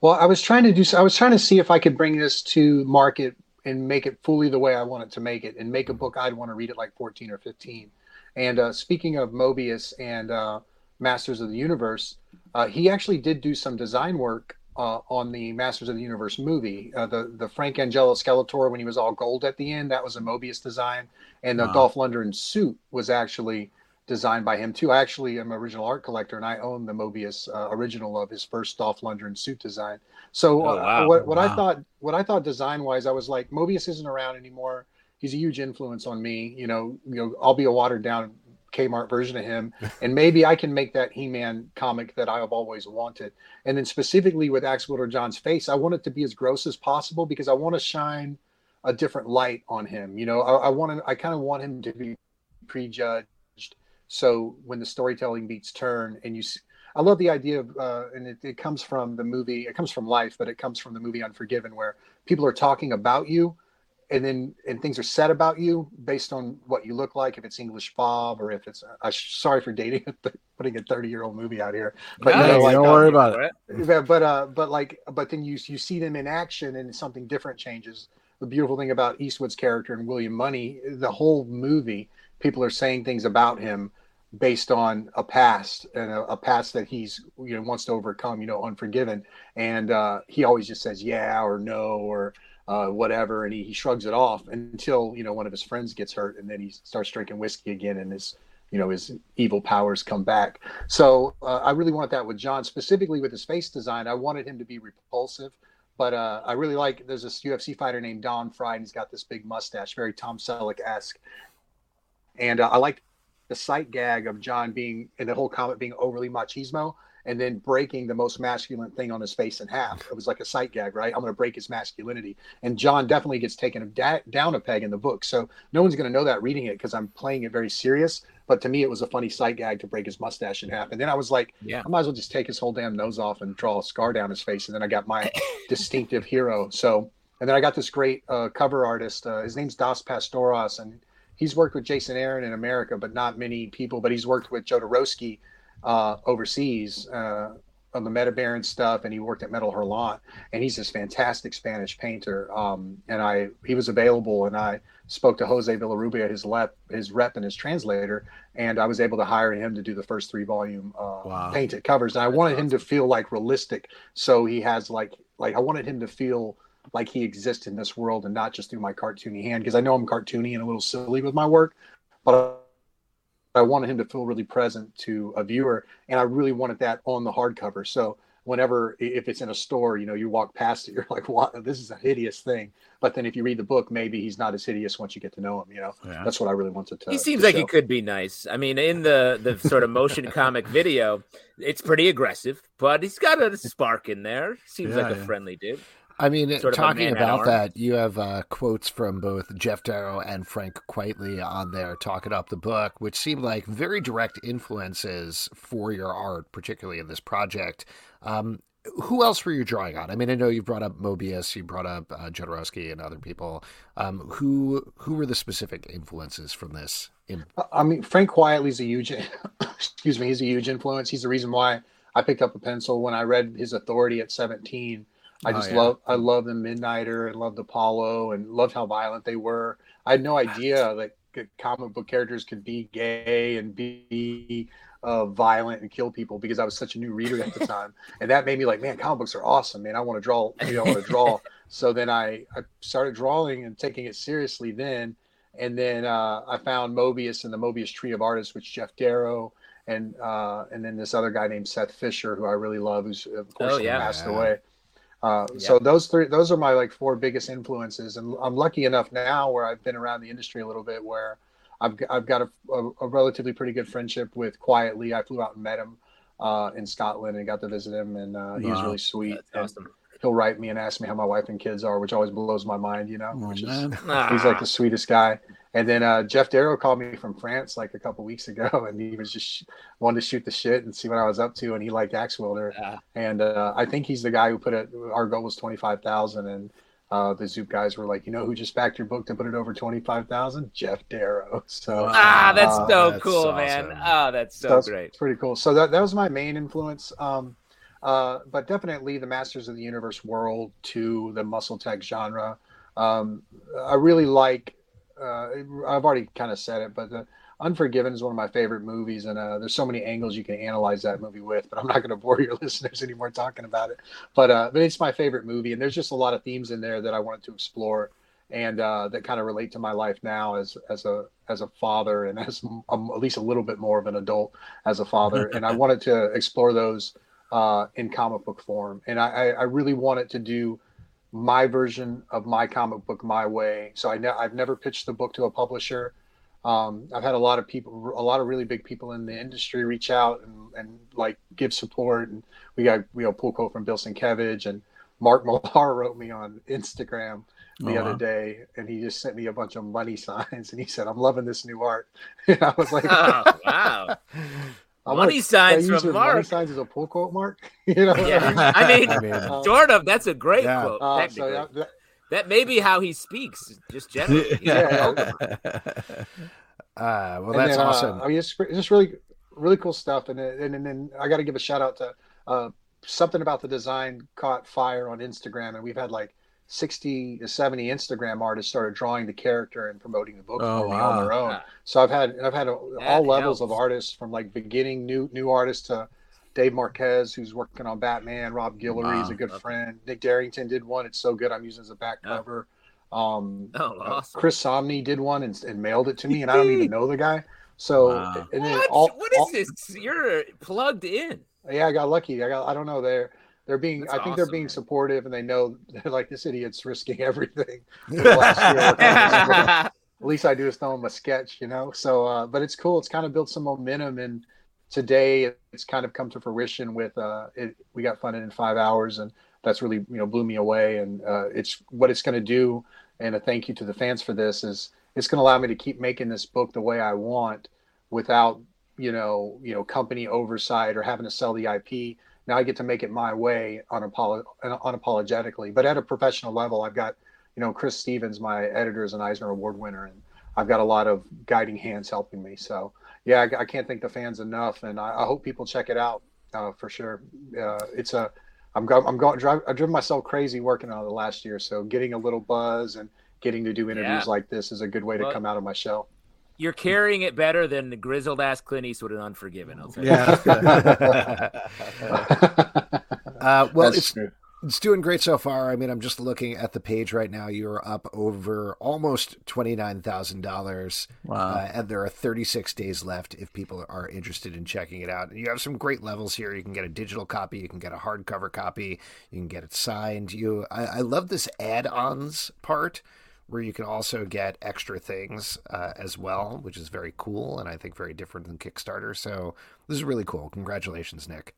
Speaker 4: Well, I was trying to do. I was trying to see if I could bring this to market and make it fully the way I want it to make it, and make a book I'd want to read at like 14 or 15. And uh, speaking of Moebius and uh, Masters of the Universe, uh, he actually did do some design work uh, on the Masters of the Universe movie. Uh, the the Frank Langella Skeletor when he was all gold at the end, that was a Moebius design, and the wow. Dolph Lundgren suit was actually designed by him too. I actually am an original art collector, and I own the Moebius uh, original of his first Dolph Lundgren suit design. So oh, uh, wow. what, what wow. I thought, what I thought design wise, I was like, Moebius isn't around anymore. He's a huge influence on me. You know, you know, I'll be a watered down Kmart version of him, and maybe I can make that He-Man comic that I have always wanted. And then specifically with Ax Wielder Jon's face, I want it to be as gross as possible because I want to shine a different light on him. You know, I, I want to, I kind of want him to be prejudged so when the storytelling beats turn and you, see, I love the idea of, uh, and it, it comes from the movie, it comes from life, but it comes from the movie Unforgiven, where people are talking about you and then and things are said about you based on what you look like if it's english bob or if it's uh, sorry for dating putting a 30 year old movie out here
Speaker 3: but no, you know, like, don't um, worry about it.
Speaker 4: but uh but like but then you you see them in action and something different changes. The beautiful thing about eastwood's character and william money the whole movie people are saying things about him based on a past and a, a, past that he's you know wants to overcome you know unforgiven and uh, he always just says yeah or no or uh, whatever and he, he shrugs it off until you know one of his friends gets hurt and then he starts drinking whiskey again and his you know his evil powers come back so uh, i really want that with jon specifically with his face design i wanted him to be repulsive but uh, I really like. There's this UFC fighter named Don Frye, and he's got this big mustache, very Tom Selleck esque. And uh, I like the sight gag of Jon being and the whole comic being overly machismo and then breaking the most masculine thing on his face in half. It was like a sight gag, right? I'm going to break his masculinity. And Jon definitely gets taken da- down a peg in the book. So no one's going to know that reading it because I'm playing it very serious. But to me, it was a funny sight gag to break his mustache in half. And then I was like, yeah. I might as well just take his whole damn nose off and draw a scar down his face. And then I got my distinctive hero. So, and then I got this great uh, cover artist. Uh, his name's Das Pastoras. And he's worked with Jason Aaron in America, but not many people. But he's worked with Jodorowsky uh, overseas uh, on the Meta Baron stuff, and he worked at Metal Hurlant, and he's this fantastic Spanish painter. Um, and I he was available, and I spoke to Jose Villarrubia, his rep, his rep, and his translator, and I was able to hire him to do the first three volume uh, wow. painted covers. And I wanted him to feel like realistic, so he has like like I wanted him to feel like he exists in this world and not just through my cartoony hand because I know I'm cartoony and a little silly with my work, but I wanted him to feel really present to a viewer, and I really wanted that on the hardcover. So whenever if it's in a store, you know, you walk past it, you're like, "What? This is a hideous thing." But then if you read the book, maybe he's not as hideous once you get to know him. You know, yeah. that's what I really wanted to.
Speaker 2: He seems
Speaker 4: to
Speaker 2: like
Speaker 4: show.
Speaker 2: he could be nice. I mean, in the the sort of motion comic video, it's pretty aggressive, but he's got a spark in there. Seems yeah, like a yeah. friendly dude.
Speaker 1: I mean, sort talking about that, you have uh, quotes from both Geof Darrow and Frank Quitely on there talking up the book, which seem like very direct influences for your art, particularly in this project. Um, who else were you drawing on? I mean, I know you brought up Moebius, you brought up uh, Jodorowsky and other people. Um, who who were the specific influences from this? In-
Speaker 4: I mean, Frank Quitely's a huge, excuse me, he's a huge influence. He's the reason why I picked up a pencil when I read his Authority at 17 I oh, just oh, yeah. love I love the Midnighter and loved Apollo and loved how violent they were. I had no idea that comic book characters could be gay and be uh, violent and kill people because I was such a new reader at the time, and that made me like, man, comic books are awesome, man. I want to draw, you know, I want to draw. so then I I started drawing and taking it seriously then, and then uh, I found Moebius and the Moebius Tree of Artists, which Geof Darrow and uh, and then this other guy named Seth Fisher, who I really love, who's of course oh, yeah. passed away. Uh, So those three, those are my like four biggest influences, and I'm lucky enough now where I've been around the industry a little bit, where I've I've got a, a, a relatively pretty good friendship with Quitely. I flew out and met him uh, in Scotland and got to visit him, and uh, he was really sweet. awesome. He'll write me and ask me how my wife and kids are, which always blows my mind. You know, oh, which is, he's like the sweetest guy. And then uh, Geof Darrow called me from France like a couple weeks ago, and he was just sh- wanted to shoot the shit and see what I was up to, and he liked Ax Wielder. Yeah. And uh, I think he's the guy who put it. Our goal was twenty five thousand, and uh, the Zoop guys were like, you know, who just backed your book to put it over twenty five thousand? Geof Darrow. So
Speaker 2: ah, that's uh, so that's cool, awesome. man. Oh, that's so, that's great.
Speaker 4: Pretty cool. So that that was my main influence. Um, uh, but definitely the Masters of the Universe world to the muscle tech genre. Um, I really like uh, I've already kind of said it, but the Unforgiven is one of my favorite movies, and uh, there's so many angles you can analyze that movie with. But I'm not going to bore your listeners anymore talking about it. But uh, but it's my favorite movie, and there's just a lot of themes in there that I wanted to explore, and uh, that kind of relate to my life now as as a as a father and as um, at least a little bit more of an adult as a father. and I wanted to explore those uh, in comic book form, and I, I really wanted to do my version of my comic book my way. So I ne- I've never pitched the book to a publisher. Um, I've had a lot of people, a lot of really big people in the industry reach out and, and like give support. And we got, we got pull quote from Bill Sienkiewicz and Mark Millar wrote me on Instagram the oh, other day and he just sent me a bunch of money signs and he said, I'm loving this new art. And I was like,
Speaker 2: oh, wow.
Speaker 4: I
Speaker 2: money
Speaker 4: want,
Speaker 2: signs from Mark.
Speaker 4: Money signs as a pull quote, Mark. you know,
Speaker 2: yeah. I mean, I mean uh, sort of. That's a great yeah. quote. Uh, so yeah, that, that, may be how he speaks, just generally.
Speaker 1: yeah. uh, well, that's then, uh, awesome.
Speaker 4: Uh, I mean, it's, it's just really, really cool stuff. And and, and then I got to give a shout out to uh, something about the design caught fire on Instagram, and we've had like 60 to 70 Instagram artists started drawing the character and promoting the book
Speaker 3: Oh,
Speaker 4: for me
Speaker 3: wow.
Speaker 4: on their own.
Speaker 2: Ah.
Speaker 4: So I've had I've had a, all levels of artists from like beginning new new artists to Dave Marquez, who's working on Batman. Rob Guillory is a good
Speaker 2: Okay.
Speaker 4: friend. Nick Derington did one. It's so good. I'm using it as a back
Speaker 2: Oh.
Speaker 4: cover. Um,
Speaker 2: Oh,
Speaker 4: uh,
Speaker 2: awesome.
Speaker 4: Chris Samnee did one and, and mailed it to me, and I don't even know the guy. So
Speaker 3: Wow.
Speaker 4: and then
Speaker 2: What?
Speaker 4: all,
Speaker 2: what is
Speaker 4: all-
Speaker 2: this? You're plugged in.
Speaker 4: yeah, I got lucky. I got. I don't know. They're they're being.
Speaker 2: That's
Speaker 4: I think they're being
Speaker 2: man.
Speaker 4: supportive, and they know they're like this idiot's risking everything. last year working on this book. At least I do is throw them a sketch, you know. So, uh, but it's cool. It's kind of built some momentum, and today it's kind of come to fruition. With uh, it, we got funded in five hours, and that's really you know blew me away. And uh, it's what it's going to do. And a thank you to the fans for this is it's going to allow me to keep making this book the way I want, without you know you know company oversight or having to sell the IP. Now I get to make it my way unapolo- unapologetically, but at a professional level. I've got you know Chris Stevens, my editor, is an Eisner Award winner, and I've got a lot of guiding hands helping me. So yeah, I, I can't thank the fans enough, and I, I hope people check it out uh, for sure. Uh, it's a I'm going I'm going drive I've driven myself crazy working on it last year, so getting a little buzz and getting to do interviews
Speaker 2: Yeah.
Speaker 4: like this is a good way to
Speaker 2: Well-
Speaker 4: come out of my shell.
Speaker 2: You're carrying it better than the grizzled ass Clint Eastwood in Unforgiven. I'll tell you.
Speaker 3: Yeah.
Speaker 1: Uh, well, it's it's doing great so far. I mean, I'm just looking at the page right now. You're up over almost twenty nine thousand dollars,
Speaker 3: Wow.
Speaker 1: uh, and there are 36 days left if people are interested in checking it out. You have some great levels here. You can get a digital copy, you can get a hardcover copy, you can get it signed. You, I, I love this add-ons part where you can also get extra things uh, as well, which is very cool and I think very different than Kickstarter. So this is really cool. Congratulations, Nick.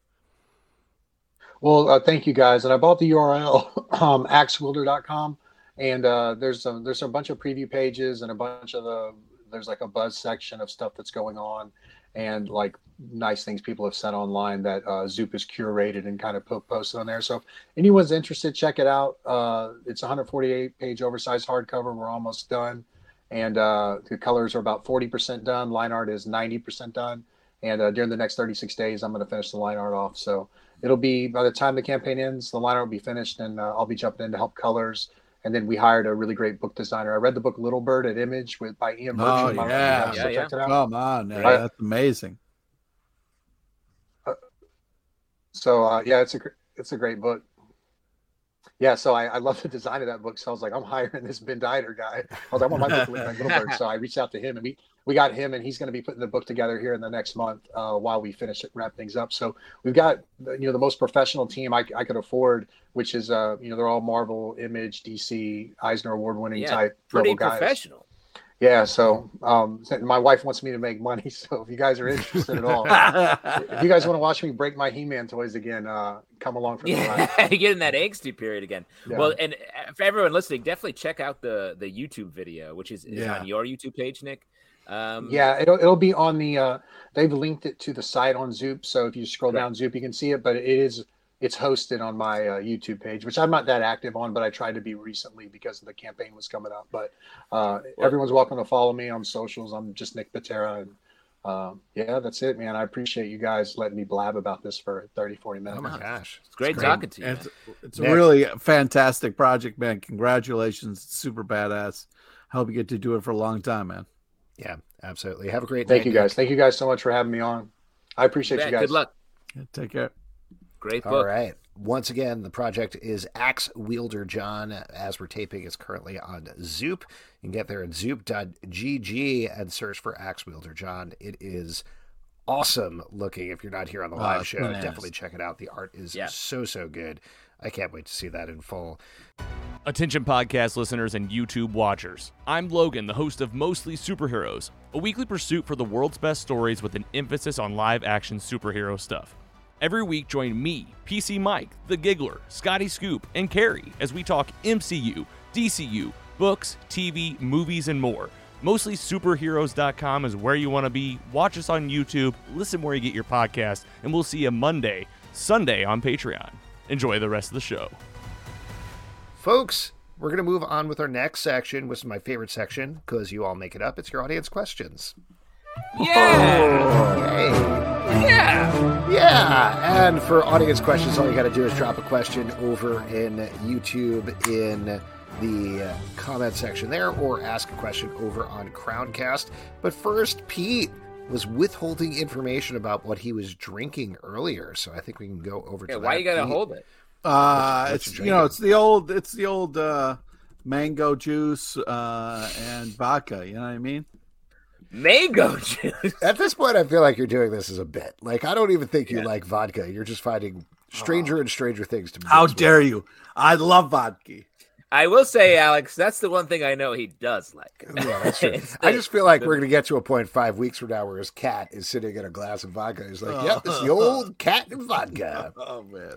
Speaker 4: Well, uh, thank you guys. And I bought the URL, um, axewielder.com. And uh, there's a, there's a bunch of preview pages and a bunch of the, there's like a buzz section of stuff that's going on and like nice things people have said online that uh, Zoop is curated and kind of po- posted on there. So if anyone's interested, check it out. Uh, it's 148 page oversized hardcover. We're almost done. And uh, the colors are about 40% done. Line art is 90% done. And uh, during the next 36 days, I'm going to finish the line art off. So it'll be by the time the campaign ends, the line art will be finished, and uh, I'll be jumping in to help colors. And then we hired a really great book designer. I read the book Little Bird at Image with by Ian
Speaker 3: Oh,
Speaker 4: Bertram. I don't know if you
Speaker 3: yeah.
Speaker 2: Yeah,
Speaker 4: have
Speaker 2: yeah.
Speaker 4: checked it out.
Speaker 3: Come on, man.
Speaker 4: Right.
Speaker 3: that's amazing.
Speaker 4: So uh, yeah, it's a it's a great book. Yeah, so I, I love the design of that book. So I was like, I'm hiring this Ben Dieter guy. I was like, I want my book to look like Littlebird. So I reached out to him, and we we got him, and he's going to be putting the book together here in the next month uh, while we finish it, wrap things up. So we've got you know the most professional team I, I could afford, which is uh you know they're all Marvel, Image, DC, Eisner Award winning
Speaker 2: Yeah,
Speaker 4: type
Speaker 2: Pretty
Speaker 4: level guys.
Speaker 2: Professional.
Speaker 4: Yeah, so um, my wife wants me to make money. So if you guys are interested at all, if you guys want to watch me break my He-Man toys again, uh, come along for the ride.
Speaker 2: Yeah, get in that angsty period again.
Speaker 4: Yeah.
Speaker 2: Well, and uh, for everyone listening, definitely check out the the YouTube video, which is, is
Speaker 3: Yeah.
Speaker 2: on your YouTube page, Nick. Um,
Speaker 4: yeah, it'll it'll be on the. Uh, they've linked it to the site on Zoop, so if you scroll
Speaker 2: Right.
Speaker 4: down Zoop, you can see it. But it is it's hosted on my uh, YouTube page, which I'm not that active on, but I tried to be recently because the campaign was coming up. But uh,
Speaker 2: Well-
Speaker 4: everyone's welcome to follow me on socials. I'm just Nick Pitarra, and um, yeah, that's it, man. I appreciate you guys letting me blab about this for 30, 40 minutes.
Speaker 1: Oh my gosh.
Speaker 2: It's great,
Speaker 1: great.
Speaker 2: talking to you.
Speaker 3: It's, it's a really fantastic project, man. Congratulations. It's super badass. I Hope you get to do it for a long time, man.
Speaker 1: Yeah, absolutely. Have a great day.
Speaker 4: Thank
Speaker 1: night,
Speaker 4: you
Speaker 1: Nick.
Speaker 4: guys. Thank you guys so much for having me on. I appreciate
Speaker 2: Bet.
Speaker 4: you guys.
Speaker 2: Good luck.
Speaker 3: Yeah, take care.
Speaker 2: Great
Speaker 1: All
Speaker 2: book.
Speaker 1: right. Once again, the project is Ax Wielder Jon. As we're taping, it's currently on Zoop. You can get there at zoop.gg and search for Ax Wielder Jon. It is awesome looking. If you're not here on the
Speaker 3: Oh,
Speaker 1: live
Speaker 3: it's
Speaker 1: show,
Speaker 3: bananas.
Speaker 1: definitely check it out. The art is
Speaker 2: Yeah.
Speaker 1: so, so good. I can't wait to see that in full.
Speaker 5: Attention podcast listeners and YouTube watchers. I'm Logan, the host of Mostly Superheroes, a weekly pursuit for the world's best stories with an emphasis on live action superhero stuff. Every week, join me, PC Mike, The Giggler, Scotty Scoop, and Carrie as we talk MCU, DCU, books, TV, movies, and more. Mostly MostlySuperheroes.com is where you want to be. Watch us on YouTube, listen where you get your podcast, and we'll see you Monday, Sunday on Patreon. Enjoy the rest of the show.
Speaker 1: Folks, we're going to move on with our next section, which is my favorite section because you all make it up. It's your audience questions.
Speaker 2: Yeah.
Speaker 1: Hey.
Speaker 2: Yeah.
Speaker 1: Yeah, and for audience questions, all you got to do is drop a question over in YouTube in the uh, comment section there, or ask a question over on Crowdcast. But first, Pete was withholding information about what he was drinking earlier, so I think we can go over
Speaker 2: Yeah,
Speaker 1: to
Speaker 2: why
Speaker 1: that.
Speaker 2: you gotta hold it?
Speaker 3: Uh,
Speaker 1: What
Speaker 3: it's
Speaker 1: you
Speaker 3: you know, it's the old, it's the old uh, mango juice uh, and vodka. You know what I mean?
Speaker 2: Mango juice.
Speaker 1: At this point, I feel like you're doing this as a bit. Like I don't even think you like vodka. You're just finding stranger and stranger things to.
Speaker 3: How
Speaker 1: mix with.
Speaker 3: dare you? I love vodka.
Speaker 2: I will say, Alex, that's the one thing I know he does like.
Speaker 1: Yeah, that's true. I just feel like we're going to get to a point five weeks from now where his cat is sitting in a glass of vodka. He's like, "Yep, it's the old cat and vodka."
Speaker 3: Oh man.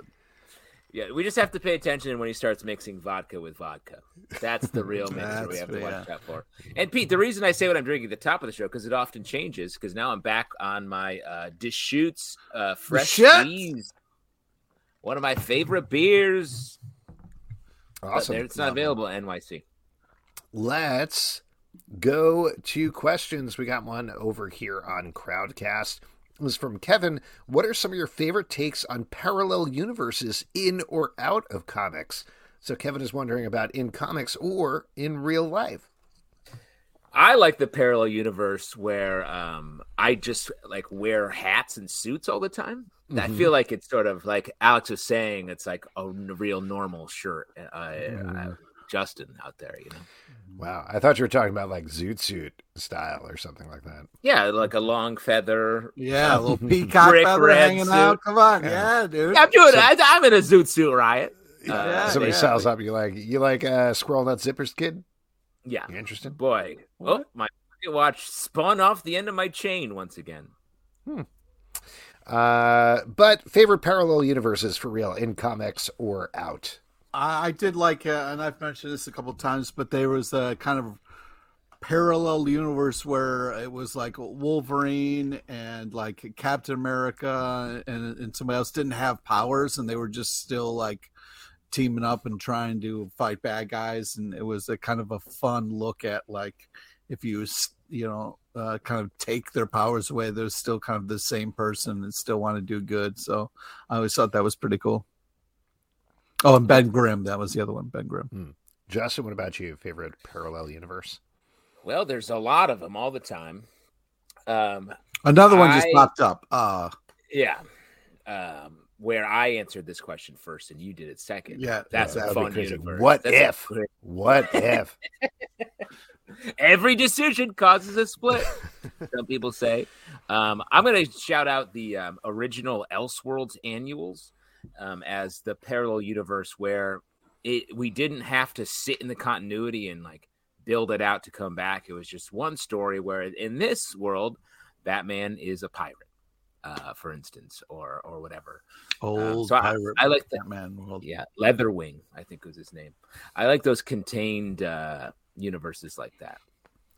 Speaker 2: Yeah, we just have to pay attention when he starts mixing vodka with vodka. That's the real mixer we have to watch
Speaker 3: yeah.
Speaker 2: out for. And Pete, the reason I say what I'm drinking at the top of the show because it often changes. Because now I'm back on my uh, Deschutes uh, Fresh Squeezed, one of my favorite beers.
Speaker 1: Awesome.
Speaker 2: it's not available at NYC.
Speaker 1: Let's go to questions. We got one over here on Crowdcast. Was from Kevin. What are some of your favorite takes on parallel universes in or out of comics? So Kevin is wondering about in comics or in real life.
Speaker 2: I like the parallel universe where um, I just like wear hats and suits all the time. I
Speaker 1: Mhm.
Speaker 2: feel like it's sort of like Alex was saying, it's like a real normal shirt. Uh,
Speaker 1: Mhm.
Speaker 2: Justin out there, you know.
Speaker 1: Wow, I thought you were talking about like zoot suit style or something like that.
Speaker 2: Yeah, like a long feather.
Speaker 3: Yeah, a little peacock
Speaker 2: Brick
Speaker 3: feather
Speaker 2: red
Speaker 3: hanging
Speaker 2: suit.
Speaker 3: out. Come on,
Speaker 1: Yeah.
Speaker 3: yeah, dude.
Speaker 2: Yeah, I'm doing.
Speaker 1: So-
Speaker 2: I, I'm in a zoot suit riot. Uh,
Speaker 1: Somebody
Speaker 3: yeah.
Speaker 1: sells up. You like you like uh, squirrel nut zippers, kid?
Speaker 2: yeah,
Speaker 1: You interested?
Speaker 2: boy.
Speaker 3: What?
Speaker 2: Oh, my watch spun off the end of my chain once again.
Speaker 1: Uh, but favorite parallel universes for real in comics or out?
Speaker 3: I, did like, uh, and I've mentioned this a couple times, but there was a kind of parallel universe where it was like Wolverine and like Captain America and, and somebody else didn't have powers, and they were just still like teaming up and trying to fight bad guys, and it was a kind of a fun look at like if you you know uh, kind of take their powers away, they're still kind of the same person and still want to do good. So I always thought that was pretty cool. Oh, and Ben Grimm, that was the other one, Ben Grimm.
Speaker 1: Justin, what about you? Favorite parallel universe?
Speaker 2: Well, there's a lot of them all the time. Um,
Speaker 3: Another one just popped up. Uh
Speaker 2: yeah. Um, where I answered this question first and you did it second.
Speaker 3: Yeah,
Speaker 2: that's
Speaker 1: yeah,
Speaker 2: a
Speaker 1: that would be
Speaker 2: fun universe.
Speaker 1: What
Speaker 2: That's a
Speaker 1: if?
Speaker 2: great-
Speaker 1: What if?
Speaker 2: Every decision causes a split. some people say. Um, I'm going to shout out the um, original Elseworlds annuals um, as the parallel universe where it we didn't have to sit in the continuity and like build it out to come back. It was just one story where in this world, Batman is a pirate, uh, for instance, or or whatever.
Speaker 3: old
Speaker 2: so I-
Speaker 3: pirate
Speaker 2: I like that.
Speaker 3: Batman world.
Speaker 2: Yeah, Leatherwing, I think was his name. I like those contained uh, universes like that.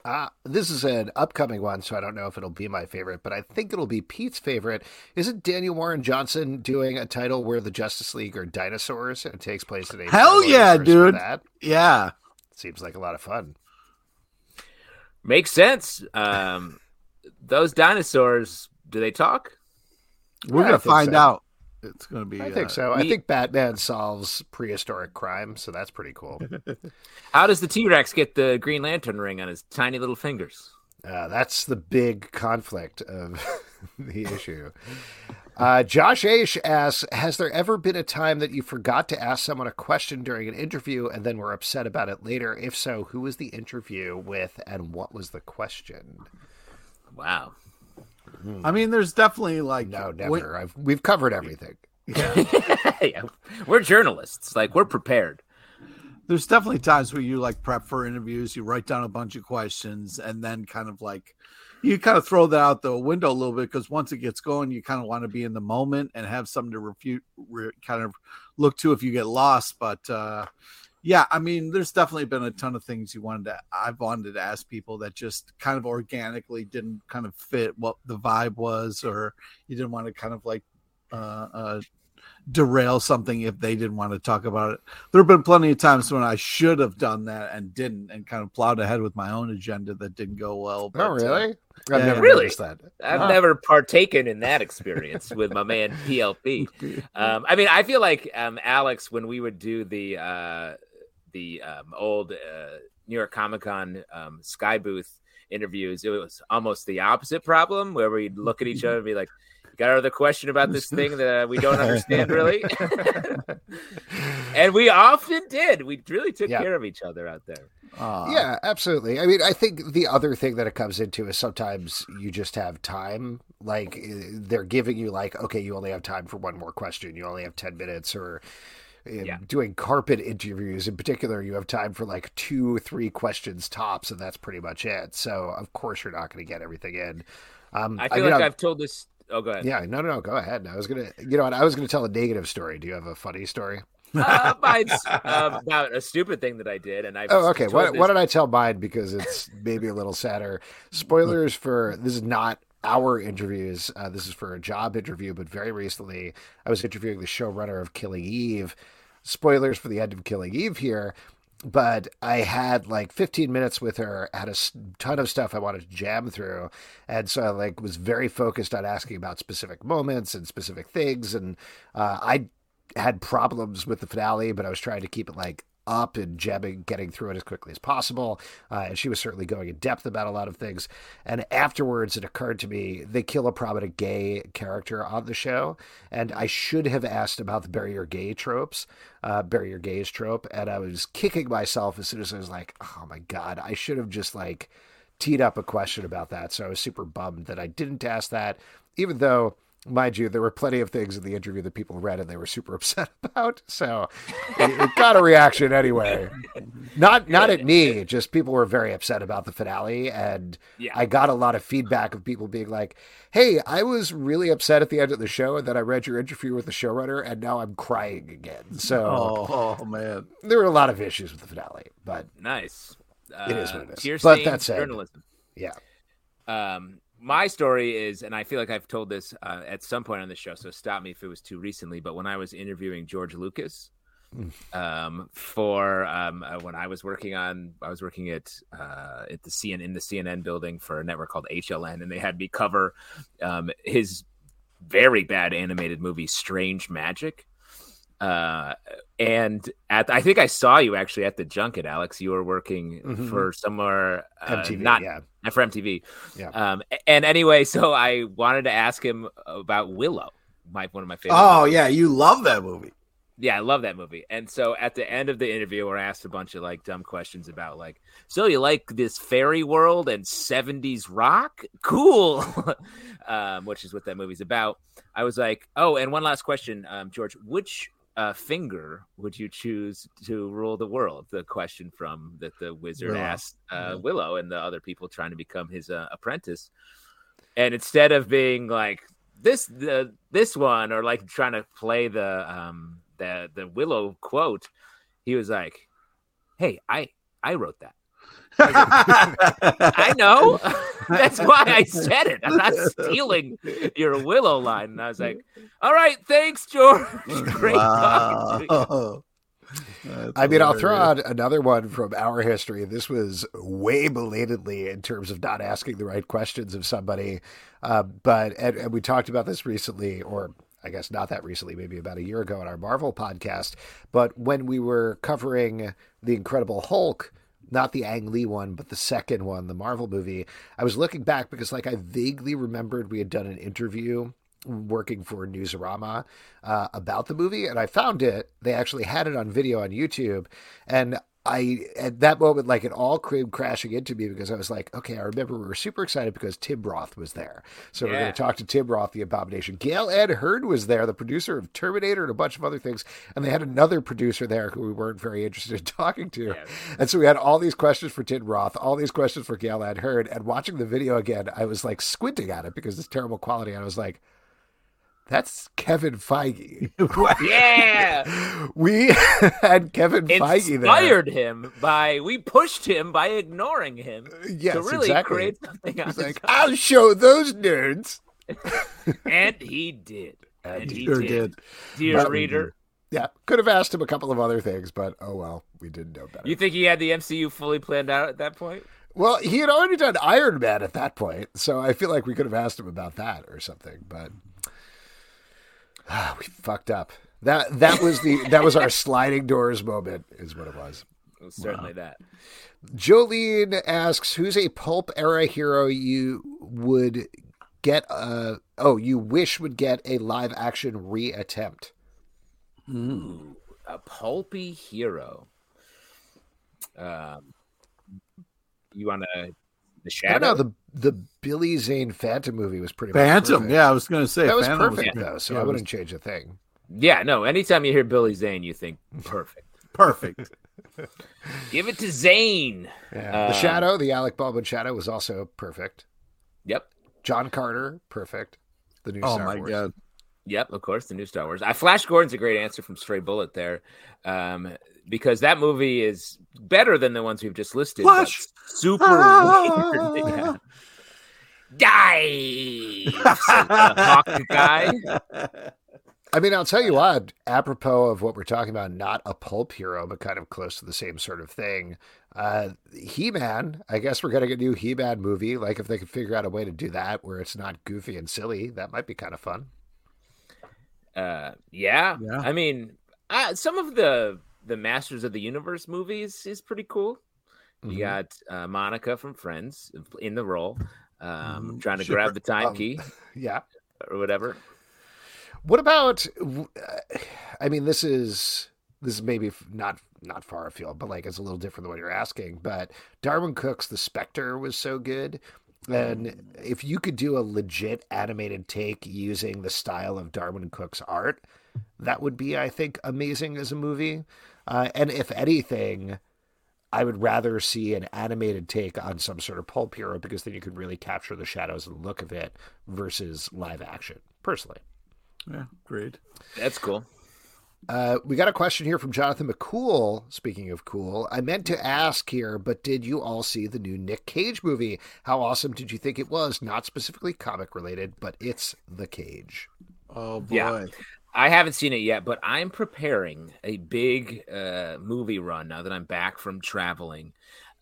Speaker 1: Uh, this is an upcoming one, so I don't know if it'll be my favorite, but I think it'll be Pete's favorite. Isn't Daniel Warren Johnson doing a title where the Justice League are dinosaurs and it takes place in a
Speaker 3: Hell yeah, dude.
Speaker 1: That
Speaker 3: Yeah.
Speaker 1: seems like a lot of fun.
Speaker 2: Makes sense. Um, those dinosaurs, do they talk?
Speaker 3: We're
Speaker 1: Yeah,
Speaker 3: gonna find
Speaker 1: so.
Speaker 3: out. It's gonna be
Speaker 1: I
Speaker 3: uh,
Speaker 1: think so. I think Batman solves prehistoric crime, so that's pretty cool.
Speaker 2: How does the T Rex get the Green Lantern ring on his tiny little fingers?
Speaker 1: Uh, that's the big conflict of the issue. Uh, Josh Aish asks Has there ever been a time that you forgot to ask someone a question during an interview and then were upset about it later? If so, who was the interview with and what was the question?
Speaker 2: Wow.
Speaker 3: I mean, there's definitely like
Speaker 1: No, never. I've, we've covered everything.
Speaker 2: Yeah, We're journalists. Like, we're prepared.
Speaker 3: there's definitely times where you like prep for interviews, you write down a bunch of questions, and then kind of like you kind of throw that out the window a little bit because once it gets going, you kind of want to be in the moment and have something to refute, re, kind of look to if you get lost. But uh, yeah, I mean, there's definitely been a ton of things you wanted to, I've wanted to ask people that just kind of organically didn't kind of fit what the vibe was, or you didn't want to kind of like uh, uh, derail something if they didn't want to talk about it. There have been plenty of times when I should have done that and didn't, and kind of plowed ahead with my own agenda that didn't go well.
Speaker 1: But, oh, really?
Speaker 3: Uh, I've
Speaker 1: yeah, never
Speaker 2: really?
Speaker 1: that.
Speaker 2: I've huh. never partaken in that experience with my man PLP. Um, I mean, I feel like um, Alex when we would do the uh, the um, old uh, New York Comic Con um, Sky booth interviews, it was almost the opposite problem where we'd look at each other and be like, got another question about this thing that we don't understand really? And we often did. We really took yeah. care of each other out there.
Speaker 1: Uh, yeah absolutely. I mean i think the other thing that it comes into is sometimes you just have time like they're giving you like okay you only have time for one more question. You only have 10 minutes or yeah. doing carpet interviews in particular you have time for like two three questions tops and that's pretty much it so of course you're not going to get everything in
Speaker 2: um, I feel I mean, like i have told this Oh, go ahead.
Speaker 1: Yeah, no, no, no. Go ahead. I was gonna, you know, what? I was gonna tell a negative story. Do you have a funny story?
Speaker 2: uh, mine's uh, about a stupid thing that I did, and I.
Speaker 1: Oh, okay. What, what did I tell mine? Because it's maybe a little sadder. Spoilers for this is not our interviews. Uh, this is for a job interview, but very recently I was interviewing the showrunner of Killing Eve. Spoilers for the end of Killing Eve here but I had like 15 minutes with her, had a ton of stuff I wanted to jam through, and so I like was very focused on asking about specific moments and specific things, and uh, I had problems with the finale, but I was trying to keep it like up and jabbing, getting through it as quickly as possible. Uh, and she was certainly going in depth about a lot of things. And afterwards, it occurred to me they kill a prominent gay character on the show, and I should have asked about the barrier gay tropes, uh, bury your gays trope. And I was kicking myself as soon as I was like, oh my god, I should have just like teed up a question about that. So I was super bummed that I didn't ask that, even though mind you, there were plenty of things in the interview that people read and they were super upset about. So it, it got a reaction anyway. Not not at me, just people were very upset about the finale, and yeah. I got a lot of feedback of people being like, "Hey, I was really upset at the end of the show, and then I read your interview with the showrunner, and now I'm crying again." So,
Speaker 3: oh, oh man,
Speaker 1: there were a lot of issues with the finale, but
Speaker 2: nice.
Speaker 1: Uh, it is what it is. But that's journalism. Yeah.
Speaker 2: Um, my story is, and I feel like I've told this uh, at some point on the show, so stop me if it was too recently. But when I was interviewing George Lucas hmm. um, for um, uh, when I was working on, I was working at uh, at the CNN in the CNN building for a network called HLN, and they had me cover um, his very bad animated movie Strange Magic. Uh, and at I think I saw you actually at the junket, Alex. You were working mm-hmm. for somewhere
Speaker 1: uh, MTV, not yeah.
Speaker 2: for MTV. Yeah. Um, and anyway, so I wanted to ask him about Willow, my one of my favorite.
Speaker 3: Oh movies. yeah, you love that movie.
Speaker 2: Yeah, I love that movie. And so at the end of the interview, we're asked a bunch of like dumb questions about like, so you like this fairy world and 70s rock? Cool. um, which is what that movie's about. I was like, oh, and one last question, um, George, which uh, finger would you choose to rule the world? The question from that the wizard Willow. asked uh, Willow and the other people trying to become his uh, apprentice. And instead of being like this, the this one, or like trying to play the um the the Willow quote, he was like, "Hey, I I wrote that." I know. That's why I said it. I'm not stealing your Willow line. And I was like, all right, thanks, George. Great wow. talking to.
Speaker 1: I mean, I'll throw out another one from our history. This was way belatedly in terms of not asking the right questions of somebody. Uh, but, and, and we talked about this recently, or I guess not that recently, maybe about a year ago on our Marvel podcast. But when we were covering The Incredible Hulk, not the Ang Lee one, but the second one, the Marvel movie. I was looking back because, like, I vaguely remembered we had done an interview working for Newsarama uh, about the movie, and I found it. They actually had it on video on YouTube, and I at that moment, like it all came crashing into me because I was like, okay, I remember we were super excited because Tim Roth was there. So yeah. we're going to talk to Tim Roth, the Abomination. Gale Anne Hurd was there, the producer of Terminator and a bunch of other things. And they had another producer there who we weren't very interested in talking to. Yeah. And so we had all these questions for Tim Roth, all these questions for Gale Anne Hurd. And watching the video again, I was like squinting at it because it's terrible quality. And I was like, that's Kevin Feige.
Speaker 2: yeah.
Speaker 1: We had Kevin Inspired Feige there.
Speaker 2: Inspired him by, we pushed him by ignoring him
Speaker 1: yes,
Speaker 2: to really
Speaker 1: exactly.
Speaker 2: create something
Speaker 1: He's like, I'll show those nerds.
Speaker 2: and he did. And
Speaker 1: And
Speaker 2: he
Speaker 3: Sure
Speaker 2: did.
Speaker 3: did.
Speaker 2: Dear
Speaker 1: But-
Speaker 2: reader,
Speaker 1: yeah, could have asked him a couple of other things, but oh well, we didn't know better.
Speaker 2: you think he had the MCU fully planned out at that point?
Speaker 1: Well, he had already done Iron Man at that point, so I feel like we could have asked him about that or something. But ah, we fucked up. That that was the that was our sliding doors moment, is what it was.
Speaker 2: It was certainly that.
Speaker 1: Jolene asks, "Who's a pulp era hero you would get? A, oh, you wish would get a live action reattempt?
Speaker 2: Ooh, a pulpy hero. Um, you want to the
Speaker 1: I
Speaker 2: shadow?
Speaker 1: don't know. The the Billy Zane Phantom movie was pretty much
Speaker 3: Phantom.
Speaker 1: perfect.
Speaker 3: Yeah, I was going to say
Speaker 1: that was perfect
Speaker 3: was-
Speaker 1: though, so
Speaker 3: yeah,
Speaker 1: I wouldn't change a thing.
Speaker 2: yeah, no. Anytime you hear Billy Zane, you think perfect.
Speaker 3: perfect.
Speaker 2: Give it to Zane.
Speaker 1: Yeah.
Speaker 2: Uh,
Speaker 1: the Shadow, the Alec Baldwin Shadow, was also perfect.
Speaker 2: Yep.
Speaker 1: John Carter, perfect. The new
Speaker 3: Oh
Speaker 1: Star
Speaker 3: my
Speaker 1: Wars.
Speaker 3: god.
Speaker 2: Yep, of course, the new Star Wars. I Flash Gordon's a great answer from Stray Bullet there, um, because that movie is better than the ones we've just listed. but
Speaker 3: Flash!
Speaker 2: Super
Speaker 3: Ah!
Speaker 2: weird. Yeah. Die, hawk guy.
Speaker 1: I mean, I'll tell you what, apropos of what we're talking about, not a pulp hero, but kind of close to the same sort of thing. Uh, He Man, I guess we're going to get a new He Man movie. Like, if they could figure out a way to do that where it's not goofy and silly, that might be kind of fun.
Speaker 2: Uh, yeah.
Speaker 3: Yeah.
Speaker 2: I mean, uh, some of the the Masters of the Universe movies is pretty cool.
Speaker 1: Mhm.
Speaker 2: You got uh, Monica from Friends in the role, um,
Speaker 3: Mhm.
Speaker 2: trying to
Speaker 3: Shipper.
Speaker 2: grab the time
Speaker 1: Um,
Speaker 2: key
Speaker 1: Yeah.
Speaker 2: or whatever.
Speaker 1: What about? uh, I mean, this is this is maybe not not far afield, but like it's a little different than what you're asking. But Darwyn Cooke's The Spectre was so good, and if you could do a legit animated take using the style of Darwyn Cooke's art, that would be, I think, amazing as a movie. Uh, and if anything. I would rather see an animated take on some sort of pulp hero because then you could really capture the shadows and look of it versus live action, personally.
Speaker 3: Yeah, great.
Speaker 2: That's cool.
Speaker 1: Uh, we got a question here from Jonathan McCool. Speaking of cool, I meant to ask here, but did you all see the new Nick Cage movie? How awesome did you think it was? Not specifically comic related, but it's The Cage.
Speaker 3: Oh boy.
Speaker 2: Yeah. I haven't seen it yet, but I'm preparing a big uh, movie run now that I'm back from traveling.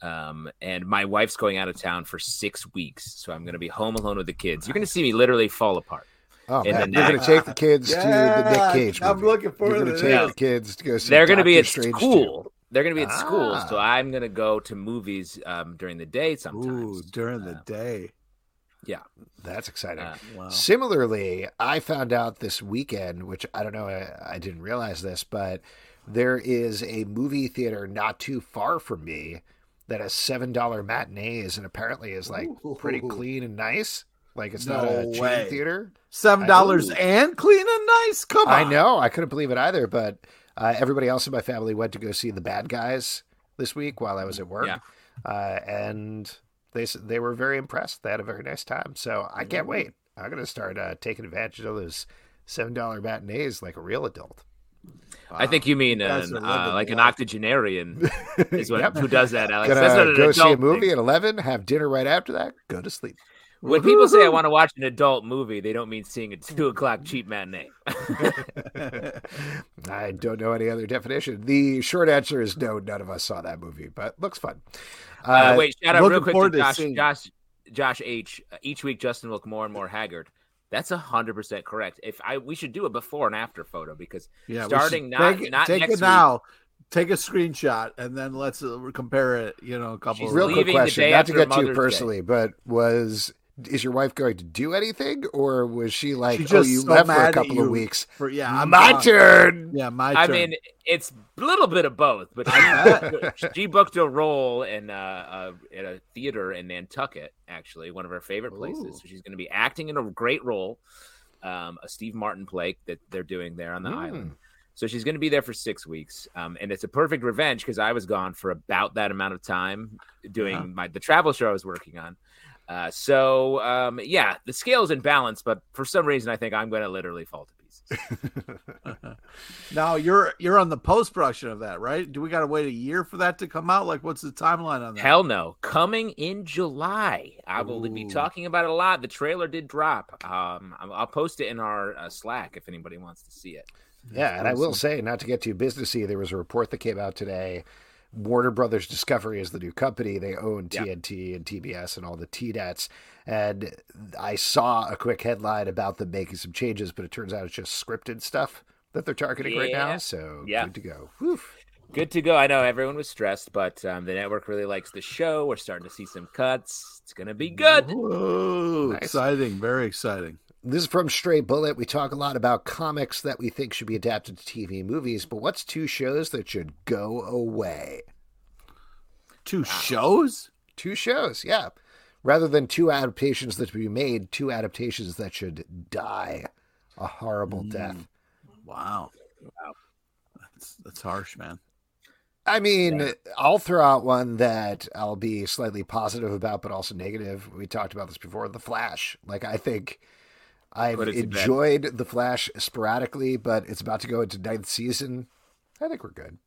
Speaker 2: Um, and my wife's going out of town for six weeks, so I'm going to be home alone with the kids. You're going to see me literally fall apart.
Speaker 1: Oh
Speaker 2: And
Speaker 1: man, you're going to take the kids to the Nick
Speaker 3: Yeah,
Speaker 1: Cage movie.
Speaker 3: I'm looking forward
Speaker 1: You're
Speaker 3: to
Speaker 1: gonna take
Speaker 2: that.
Speaker 1: the kids to go see.
Speaker 2: They're going to be
Speaker 1: Doctor
Speaker 2: at
Speaker 1: Strange
Speaker 2: school. They're going to be at school,
Speaker 1: Ah.
Speaker 2: so I'm going to go to movies um, during the day sometimes.
Speaker 3: Ooh,
Speaker 2: sometimes.
Speaker 3: during the
Speaker 2: Uh,
Speaker 3: day.
Speaker 2: Yeah.
Speaker 1: That's exciting.
Speaker 2: Uh,
Speaker 3: Wow.
Speaker 1: Similarly, I found out this weekend, which I don't know, I, I didn't realize this, but there is a movie theater not too far from me that has seven dollar matinees and apparently is like pretty clean and nice. Like it's not a chain theater.
Speaker 3: Seven dollars and clean and nice. Come on.
Speaker 1: I know. I couldn't believe it either. But uh, everybody else in my family went to go see the bad guys this week while I was at work,
Speaker 2: Yeah.
Speaker 1: uh, and they they were very impressed. They had a very nice time. So I can't wait. I'm gonna start uh, taking advantage of those seven dollar matinees like a real adult.
Speaker 2: I think you mean an, uh, like an octogenarian is what
Speaker 1: Yep.
Speaker 2: who does that, Alex.
Speaker 1: Gonna
Speaker 2: That's not an
Speaker 1: go see a movie
Speaker 2: thing.
Speaker 1: at eleven, have dinner right after that, go to sleep.
Speaker 2: When people say I want to watch an adult movie, they don't mean seeing a two o'clock cheap matinee.
Speaker 1: I don't know any other definition. The short answer is no. None of us saw that movie, but looks fun.
Speaker 2: Uh, wait, shout out real quick to
Speaker 3: to
Speaker 2: Josh,
Speaker 3: seeing-
Speaker 2: Josh, Josh H. Uh, Each week, Justin will look more and more haggard. That's hundred percent correct. If I we should do a before and after photo because
Speaker 3: Yeah,
Speaker 2: starting not-
Speaker 3: take
Speaker 2: not
Speaker 3: take
Speaker 2: next
Speaker 3: it now. Take a screenshot and then let's uh, compare it. You know, a couple.
Speaker 2: She's
Speaker 3: of
Speaker 1: Real quick question, not to get to you
Speaker 2: Mother's Day.
Speaker 1: personally, but was is your wife going to do anything, or was she like,
Speaker 3: She's
Speaker 1: "Oh, you
Speaker 3: so
Speaker 1: left for a couple of weeks,
Speaker 3: for yeah. I'm
Speaker 1: my
Speaker 3: gone.
Speaker 1: turn"?
Speaker 3: Yeah, my turn.
Speaker 2: I
Speaker 3: turn.
Speaker 2: mean it's a little bit of both. But she, she booked a role in uh, uh, at a theater in Nantucket, actually one of her favorite places.
Speaker 3: Ooh.
Speaker 2: So she's going to be acting in a great role, um, a Steve Martin play that they're doing there on the
Speaker 1: Hmm.
Speaker 2: island. So she's going to be there for six weeks, um, and it's a perfect revenge because I was gone for about that amount of time doing
Speaker 3: Yeah.
Speaker 2: my the travel show I was working on. Uh, so um, yeah, the scale's in balance, but for some reason I think I'm going to literally fall to pieces.
Speaker 3: now you're you're on the post production of that, right? Do we got to wait a year for that to come out? Like, what's the timeline on that?
Speaker 2: Hell no. Coming in July. I will be talking about it a lot. The trailer did drop. Um, I'll I'll post it in our uh, Slack if anybody wants to see it.
Speaker 1: Yeah, and I will say, not to get too businessy, there was a report that came out today. Warner Brothers Discovery is the new company. They own
Speaker 2: Yeah.
Speaker 1: TNT and TBS and all the TNets. And I saw a quick headline about them making some changes, but it turns out it's just scripted stuff that they're targeting right now. So
Speaker 2: Yeah.
Speaker 1: good to go. Whew.
Speaker 2: Good to go. I know everyone was stressed, but um, the network really likes the show. We're starting to see some cuts. It's gonna be good.
Speaker 3: Whoa,
Speaker 1: Nice.
Speaker 3: exciting! Very exciting.
Speaker 1: This is from Stray Bullet. We talk a lot about comics that we think should be adapted to TV and movies, but what's two shows that should go away?
Speaker 3: Two shows.
Speaker 1: Two shows, yeah. Rather than two adaptations that should be made, two adaptations that should die a horrible
Speaker 3: Mm.
Speaker 1: death.
Speaker 3: Wow. Wow. That's that's harsh, man.
Speaker 1: I mean, I'll throw out one that I'll be slightly positive about, but also negative. We talked about this before. The Flash. Like, I think I've
Speaker 2: Put it to bed.
Speaker 1: enjoyed The Flash sporadically, but it's about to go into ninth season. I think we're good.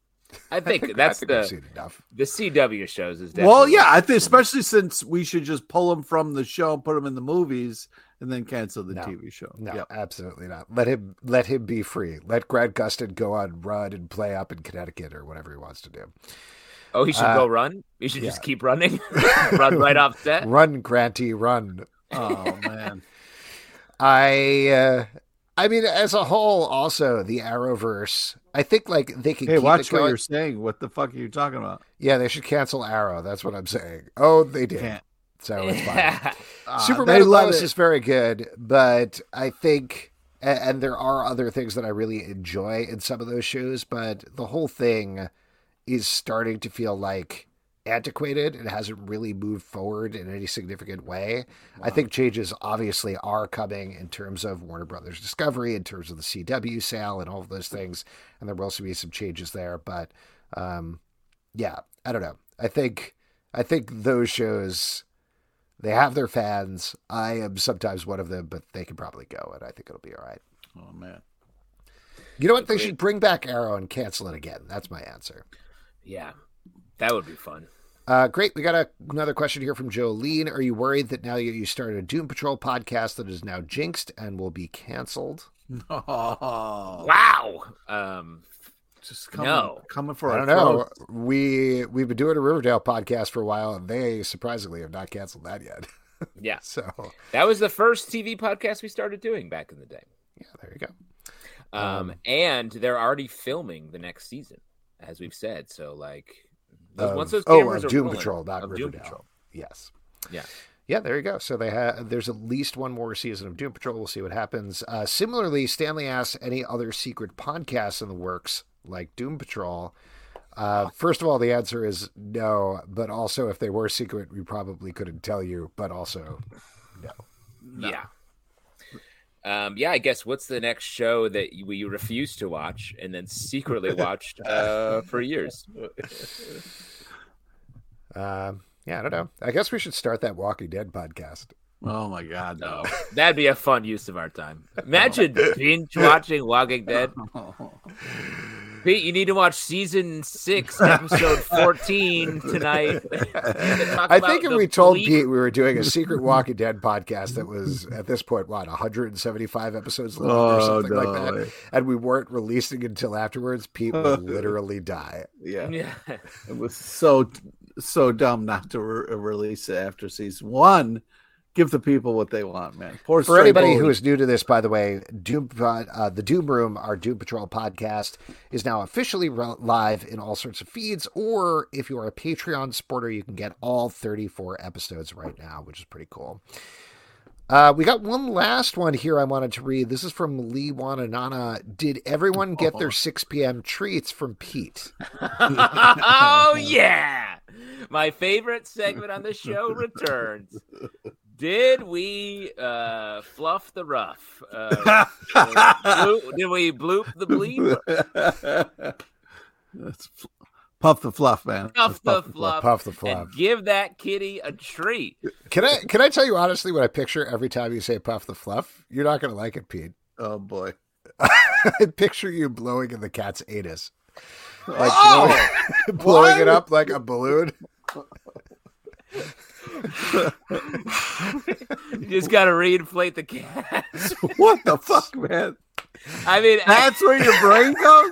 Speaker 2: I think
Speaker 1: I
Speaker 2: that's
Speaker 1: think we've
Speaker 2: the
Speaker 1: seen enough.
Speaker 2: the CW shows is definitely.
Speaker 3: Well, yeah, I think especially since we should just pull them from the show and put them in the movies, and then cancel the
Speaker 1: No.
Speaker 3: TV show.
Speaker 1: No,
Speaker 3: Yep.
Speaker 1: absolutely not. Let him let him be free. Let Grant Gustin go on run and play up in Connecticut or whatever he wants to do.
Speaker 2: Oh, he should
Speaker 1: Uh,
Speaker 2: go run. He should
Speaker 1: yeah.
Speaker 2: just keep running, run right off set.
Speaker 1: Run, Granty, run.
Speaker 3: Oh man.
Speaker 1: I uh I mean as a whole also the Arrowverse. I think like they could
Speaker 3: hey,
Speaker 1: keep
Speaker 3: watch
Speaker 1: it
Speaker 3: what you're saying. What the fuck are you talking about?
Speaker 1: Yeah, they should cancel Arrow. That's what I'm saying. Oh, they did.
Speaker 3: Can't.
Speaker 1: So it's fine.
Speaker 3: Ah,
Speaker 1: Superman
Speaker 3: they let
Speaker 1: Lois
Speaker 3: it-
Speaker 1: is very good, but I think, a- and there are other things that I really enjoy in some of those shows, but the whole thing is starting to feel like antiquated. and hasn't really moved forward in any significant way. I think changes obviously are coming in terms of Warner Brothers Discovery, in terms of the CW sale, and all of those things, and there will also be some changes there. But um, yeah, I don't know. I think I think those shows they have their fans. I am sometimes one of them, but they can probably go, and I think it'll be all right.
Speaker 3: Oh man.
Speaker 1: You know what? They should bring back Arrow and cancel it again. That's my answer.
Speaker 2: yeah, that would be fun.
Speaker 1: Uh, great. We got a, another question here from Jolene. Are you worried that now you, you started a Doom Patrol podcast that is now jinxed and will be canceled?
Speaker 3: Oh,
Speaker 2: Wow. Um,
Speaker 3: just coming,
Speaker 2: No.
Speaker 3: coming for
Speaker 1: I don't know.
Speaker 3: throats.
Speaker 1: We we've been doing a Riverdale podcast for a while, and they surprisingly have not canceled that yet.
Speaker 2: yeah,
Speaker 1: so
Speaker 2: that was the first TV podcast we started doing back in the day.
Speaker 1: yeah, there you go.
Speaker 2: Um,
Speaker 1: Um,
Speaker 2: and they're already filming the next season, as we've said. So, like, those,
Speaker 1: Of-
Speaker 2: once those
Speaker 1: oh,
Speaker 2: cameras
Speaker 1: of
Speaker 2: are
Speaker 1: Doom
Speaker 2: rolling-
Speaker 1: Patrol, not
Speaker 2: of Doom
Speaker 1: Riverdale.
Speaker 2: Patrol.
Speaker 1: Yes.
Speaker 2: Yeah.
Speaker 1: Yeah, there you go. So they have. There's at least one more season of Doom Patrol. We'll see what happens. Uh, similarly, Stanley asks any other secret podcasts in the works like Doom Patrol. Uh, first of all, the answer is no. But also, if they were secret, we probably couldn't tell you. But also, no.
Speaker 2: Yeah. Um, yeah, I guess what's the next show that we you refuse to watch and then secretly watched uh, for years?
Speaker 1: Um, yeah, I don't know. I guess we should start that Walking Dead podcast.
Speaker 3: Oh my god, no.
Speaker 2: That'd be a fun use of our time. Imagine binge watching Walking Dead. Pete, you need to watch season six, episode fourteen tonight. Talk
Speaker 1: I think if we told
Speaker 2: bleak-
Speaker 1: Pete we were doing a secret Walking Dead podcast that was at this point what 175 episodes long or
Speaker 3: Oh,
Speaker 1: something like that, and we weren't releasing until afterwards, Pete would literally die.
Speaker 3: yeah,
Speaker 2: Yeah.
Speaker 3: it was so so dumb not to re- release it after season one. Give the people what they want, man. Poor
Speaker 1: For anybody
Speaker 3: Bullet.
Speaker 1: who is new to this, by the way, Doom, uh, the Doom Room, our Doom Patrol podcast, is now officially re- live in all sorts of feeds. Or if you are a Patreon supporter, you can get all 34 episodes right now, which is pretty cool. Uh, we got one last one here I wanted to read. This is from Lee Wananana. Did everyone get their 6 p.m. treats from Pete?
Speaker 2: oh yeah, my favorite segment on the show returns. Did we uh, fluff the rough? Uh, bloop- did we bloop the bleep?
Speaker 3: That's puff the fluff, man.
Speaker 2: Puff
Speaker 3: That's
Speaker 2: the fluff,
Speaker 1: Puff the fluff.
Speaker 2: and give that kitty a treat.
Speaker 1: Can I can I tell you honestly what I picture every time you say puff the fluff? You're not going to like it, Pete.
Speaker 3: Oh boy.
Speaker 1: I picture you blowing in the cat's anus, like
Speaker 3: Oh!
Speaker 1: blowing, blowing it up like a balloon.
Speaker 2: You just got to reinflate the cat.
Speaker 3: what the fuck, man?
Speaker 2: I mean,
Speaker 3: That's where your brain goes.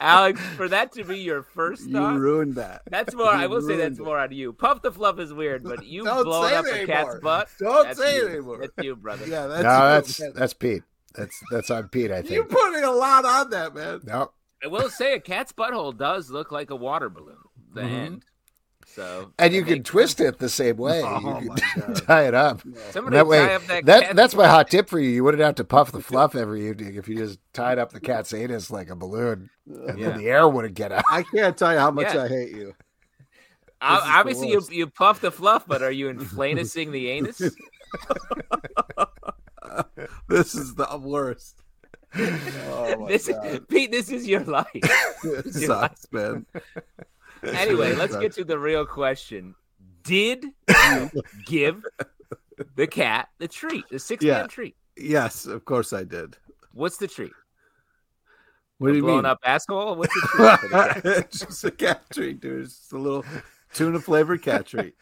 Speaker 2: Alex, for that to be your first
Speaker 3: You
Speaker 2: thought,
Speaker 3: ruined that.
Speaker 2: that's more. I will say that's
Speaker 3: it.
Speaker 2: more on you. Puff the fluff is weird, but you
Speaker 3: Don't
Speaker 2: blowing up a cat's butt.
Speaker 3: Don't
Speaker 2: that's
Speaker 3: say
Speaker 2: you.
Speaker 3: it anymore.
Speaker 2: That's you, brother.
Speaker 3: Yeah,
Speaker 1: No,
Speaker 3: that's
Speaker 1: that's
Speaker 3: you, man.
Speaker 1: that's Pete. That's that's on Pete. I think you're
Speaker 3: putting a lot on that, man.
Speaker 1: No,
Speaker 2: I will say a cat's butthole does look like a water balloon. The
Speaker 3: Mhm.
Speaker 2: end. So
Speaker 1: and you can
Speaker 2: makes
Speaker 1: twist it the same way.
Speaker 3: Oh,
Speaker 1: you can tie it up.
Speaker 2: sense. Somebody
Speaker 1: that
Speaker 2: tie
Speaker 1: way,
Speaker 2: up that,
Speaker 1: that
Speaker 2: cat-
Speaker 1: that's my hot tip for you. You wouldn't have to puff the fluff every evening if you just tied up the cat's anus like a balloon, and
Speaker 2: Yeah.
Speaker 1: then the air wouldn't get out.
Speaker 3: I can't tell you how much
Speaker 2: Yeah.
Speaker 3: I hate you.
Speaker 2: O-
Speaker 3: This is the
Speaker 2: Obviously, you, you puff the fluff, but are you inflating the anus?
Speaker 3: This is the worst. Oh my
Speaker 2: this,
Speaker 3: God.
Speaker 2: Pete, this is your life.
Speaker 3: It sucks, man.
Speaker 2: Anyway, let's get to the real question. Did you give the cat the treat, the 6
Speaker 3: Yeah.
Speaker 2: p.m. treat?
Speaker 3: Yes, of course I did.
Speaker 2: What's the treat?
Speaker 3: What do you
Speaker 2: Blown
Speaker 3: mean?
Speaker 2: up asshole? What's the treat? for the cat?
Speaker 3: it's just a cat treat, dude. It's just a little tuna flavored cat treat.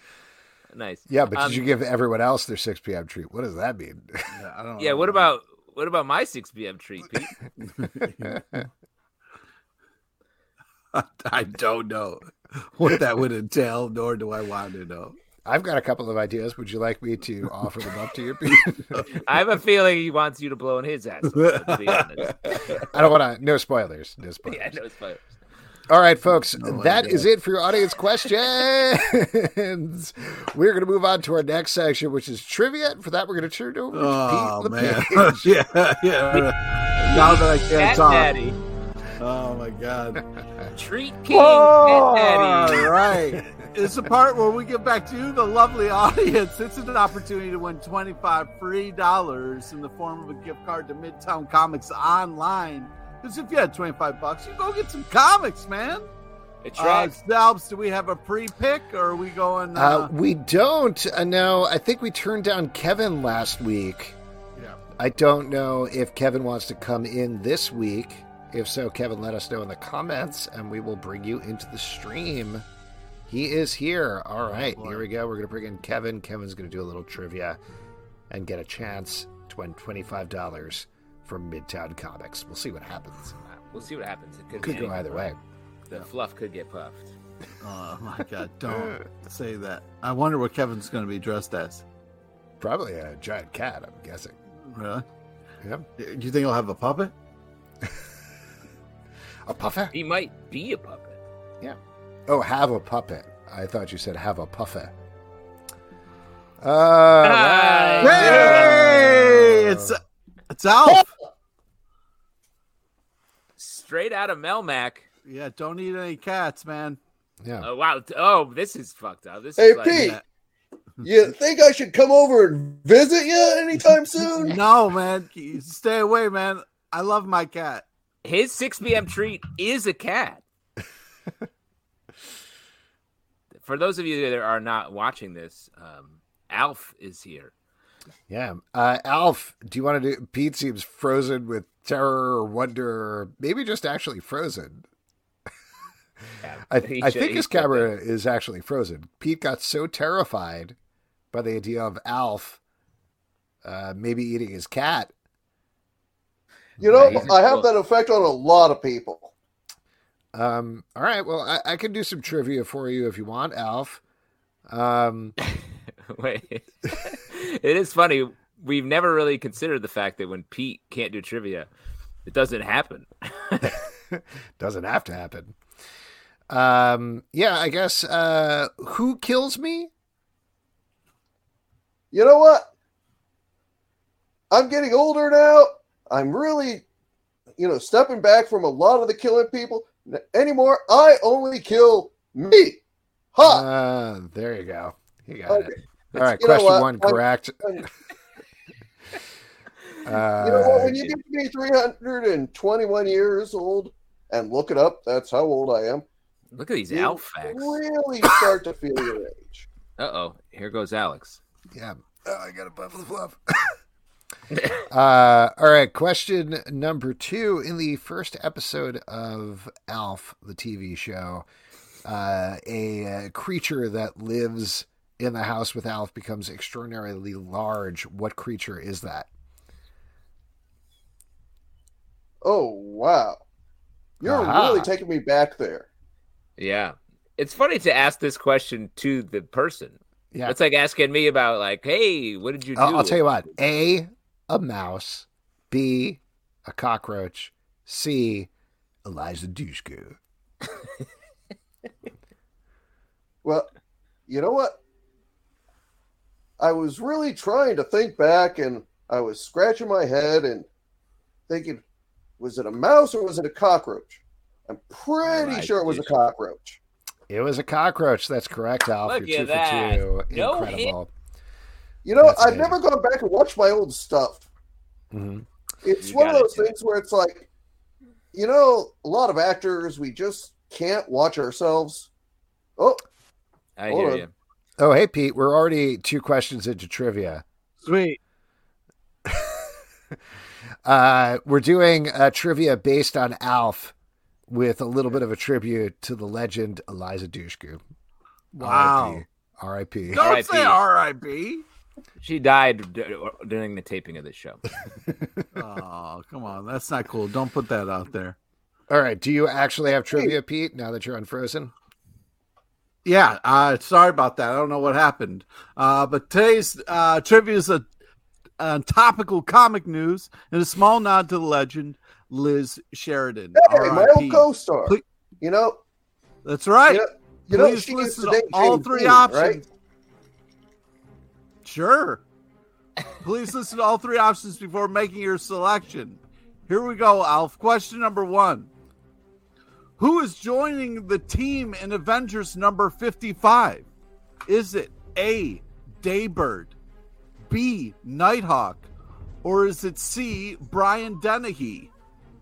Speaker 2: Nice.
Speaker 1: Yeah, but
Speaker 2: Um,
Speaker 1: did you give everyone else their 6 p.m. treat? What does that mean?
Speaker 3: Yeah, I don't
Speaker 2: Yeah.
Speaker 3: know.
Speaker 2: What about what about my 6 p.m. treat, Pete?
Speaker 3: I don't know what that would entail, nor do I want to know.
Speaker 1: I've got a couple of ideas. Would you like me to offer them up to you, Pete?
Speaker 2: I have a feeling he wants you to blow in his ass. To.
Speaker 1: I don't want to. No spoilers. No spoilers.
Speaker 2: yeah, no, it's fine.
Speaker 1: All right, folks,
Speaker 3: my
Speaker 1: that is
Speaker 3: God.
Speaker 1: it for your audience questions. we're going to move on to our next section, which is trivia. And for that, we're going to turn it over to
Speaker 3: Oh
Speaker 1: Pete
Speaker 3: man, yeah, yeah. Now that I can't
Speaker 2: Cat
Speaker 3: talk.
Speaker 2: Daddy,
Speaker 3: Oh my god.
Speaker 2: Treat king, Cat Daddy.
Speaker 3: All right. It's the part where we give back to you, the lovely audience. This is an opportunity to win 25 free dollars in the form of a gift card to Midtown Comics Online. Because if you had 25 bucks, you go get some comics, man.
Speaker 2: It
Speaker 3: Uh,
Speaker 2: tracks.
Speaker 3: Stelbs, do we have a pre pick or are we going?
Speaker 1: Uh,
Speaker 3: Uh,
Speaker 1: we don't. Uh, no, I think we turned down Kevin last week.
Speaker 3: Yeah.
Speaker 1: I don't know if Kevin wants to come in this week. If so, Kevin, let us know in the comments, and we will bring you into the stream. He is here. All oh, right,
Speaker 3: boy.
Speaker 1: here we go. We're going to bring in Kevin. Kevin's going to do a little trivia and get a chance to win $25 from Midtown Comics. We'll see what happens.
Speaker 2: We'll see what happens. It could,
Speaker 1: Could go either way.
Speaker 2: The fluff could get puffed.
Speaker 3: oh my god, don't say that. I wonder what Kevin's going to be dressed as.
Speaker 1: Probably a giant cat, I'm guessing.
Speaker 3: Really?
Speaker 1: Yep.
Speaker 3: Do you think he'll have a puppet?
Speaker 1: A puffer?
Speaker 2: He might be a puppet. Yeah.
Speaker 1: Oh, have a puppet. I thought you said have a puffet. Uh,
Speaker 2: Hi.
Speaker 1: well,
Speaker 3: Hey, it's it's Alf.
Speaker 2: Straight out of Melmac.
Speaker 3: Yeah, don't eat any cats, man.
Speaker 1: yeah.
Speaker 2: Oh wow! Oh, this is fucked up. This
Speaker 6: Hey,
Speaker 2: is like,
Speaker 6: Pete.
Speaker 3: Yeah.
Speaker 6: You think I should come over and visit you anytime soon?
Speaker 3: No, man, stay away, man. I love my cat.
Speaker 2: His 6 p.m. treat is a cat. For those of you that are not watching this, um, Alf is here.
Speaker 1: Yeah. Uh, Alf, do you want to do? Pete seems frozen with terror or wonder, or maybe just actually frozen. I,
Speaker 2: He
Speaker 1: I think his
Speaker 2: should
Speaker 1: camera is actually frozen. Pete got so terrified by the idea of Alf uh, maybe eating his cat.
Speaker 6: You know,
Speaker 2: he's-
Speaker 6: I have that effect on a lot of people.
Speaker 1: Um, all right. Well, I, I can do some trivia for you if you want, Alf. Um,
Speaker 2: Wait, it is funny. We've never really considered the fact that when Pete can't do trivia, it doesn't happen.
Speaker 1: doesn't have to happen. Um, yeah, I guess. Uh, who kills me?
Speaker 6: You know what? I'm getting older now. I'm really, you know, stepping back from a lot of the killing people anymore. I only kill me. Ha!
Speaker 1: Uh, there you go. You got
Speaker 6: Okay.
Speaker 1: it. All right,
Speaker 6: You
Speaker 1: question one
Speaker 6: I'm-
Speaker 1: correct.
Speaker 6: I'm-
Speaker 1: Uh,
Speaker 6: you know what? When you get to be 321 years old and look it up, that's how old I am.
Speaker 2: Look at these
Speaker 6: You
Speaker 2: Alf facts.
Speaker 6: really start to feel your age.
Speaker 2: Uh oh, here goes Alex.
Speaker 1: yeah. Oh, I got a buff of the fluff. Uh, all right, question number two. In the first episode of Alf, the TV show, uh, a, uh creature that lives in the house with Alf becomes extraordinarily large. What creature is that?
Speaker 6: Oh wow, you're
Speaker 1: Aha.
Speaker 6: really taking me back there.
Speaker 2: Yeah. It's funny to ask this question to the person.
Speaker 1: Yeah,
Speaker 2: It's like asking me about like, hey, what did you do?
Speaker 1: I'll, I'll tell you what. A, a mouse. B, a cockroach. C, Eliza Dushku.
Speaker 6: Well, you know what? I was really trying to think back and I was scratching my head and thinking, was it a mouse or was it a cockroach? I'm pretty
Speaker 2: Right,
Speaker 6: sure it was a cockroach.
Speaker 1: It was a cockroach. That's correct, Alf.
Speaker 2: Look
Speaker 1: You're
Speaker 2: at
Speaker 1: two
Speaker 2: that.
Speaker 1: for two.
Speaker 2: No
Speaker 1: Incredible.
Speaker 6: You know,
Speaker 1: That's
Speaker 6: I've
Speaker 1: it.
Speaker 6: never gone back and watched my old stuff.
Speaker 1: hmm
Speaker 6: It's
Speaker 2: You
Speaker 6: one of those
Speaker 2: do it.
Speaker 6: things where it's like, you know, a lot of actors, we just can't watch ourselves. Oh,
Speaker 2: I hear
Speaker 6: on.
Speaker 2: you.
Speaker 1: Oh, hey, Pete. We're already two questions into trivia.
Speaker 3: Sweet.
Speaker 1: Uh, we're doing a trivia based on Alf with a little bit of a tribute to the legend Eliza Dushku.
Speaker 3: Wow.
Speaker 1: R.I.P.
Speaker 3: Don't
Speaker 2: R.I.P.
Speaker 3: say R.I.P.
Speaker 2: She died d- during the taping of this show.
Speaker 3: Oh, come on. That's not cool. Don't put that out there.
Speaker 1: All right. Do you actually have trivia, Pete, now that you're unfrozen?
Speaker 3: Yeah, uh, sorry about that. I don't know what happened. Uh, but today's uh, trivia is a, a topical comic news and a small nod to the legend Liz Sheridan.
Speaker 6: hey, my
Speaker 3: R.I.P..
Speaker 6: old co-star. You know,
Speaker 3: That's right.
Speaker 6: you know, you know she used
Speaker 3: listen
Speaker 6: to
Speaker 3: to
Speaker 6: date
Speaker 3: all three
Speaker 6: Dean,
Speaker 3: options.
Speaker 6: right?
Speaker 3: Sure. Please listen to all three options before making your selection. Here we go, Alf. Question number one Who is joining the team in Avengers number 55? Is it A, Daybird, B, Nighthawk, or is it C, Brian Dennehy?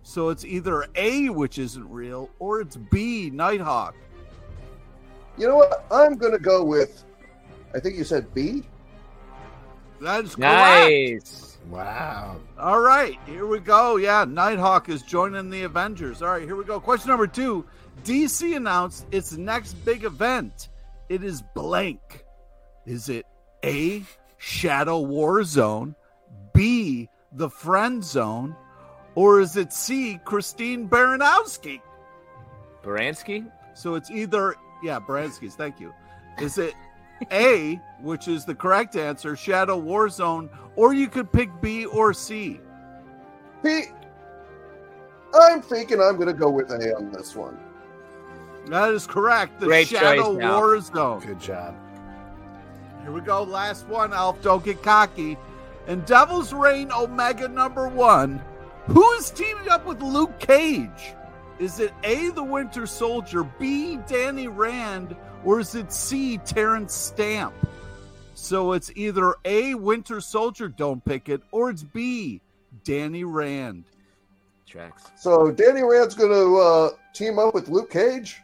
Speaker 3: So it's either A, which isn't real, or it's B, Nighthawk.
Speaker 6: You know what? I'm going to go with, I think you said B.
Speaker 3: That is correct.
Speaker 2: Nice.
Speaker 1: Wow.
Speaker 3: All right, here we go. Yeah, Nighthawk is joining the Avengers. All right, here we go. Question number two DC announced its next big event. It is blank. Is it A, Shadow War Zone, B, The Friend Zone, or is it C, Christine Baranowski?
Speaker 2: Baranski?
Speaker 3: So it's either, yeah, Baranski's, thank you. Is it A, which is the correct answer, Shadow War Zone, or you could pick B or C?
Speaker 6: Pete, I'm thinking I'm going to go with A on this one.
Speaker 3: That is correct. The
Speaker 2: Great
Speaker 3: Shadow
Speaker 2: choice, Alf.
Speaker 3: War
Speaker 1: Good job.
Speaker 3: Here we go. Last one, Alf. Don't get cocky. In Devil's Reign Omega number one, who is teaming up with Luke Cage? Is it A, the Winter Soldier, B, Danny Rand, or is it C, Terence Stamp? So it's either A, Winter Soldier, don't pick it, or it's B, Danny Rand.
Speaker 2: Tracks.
Speaker 6: So Danny Rand's going to uh, team up with Luke Cage?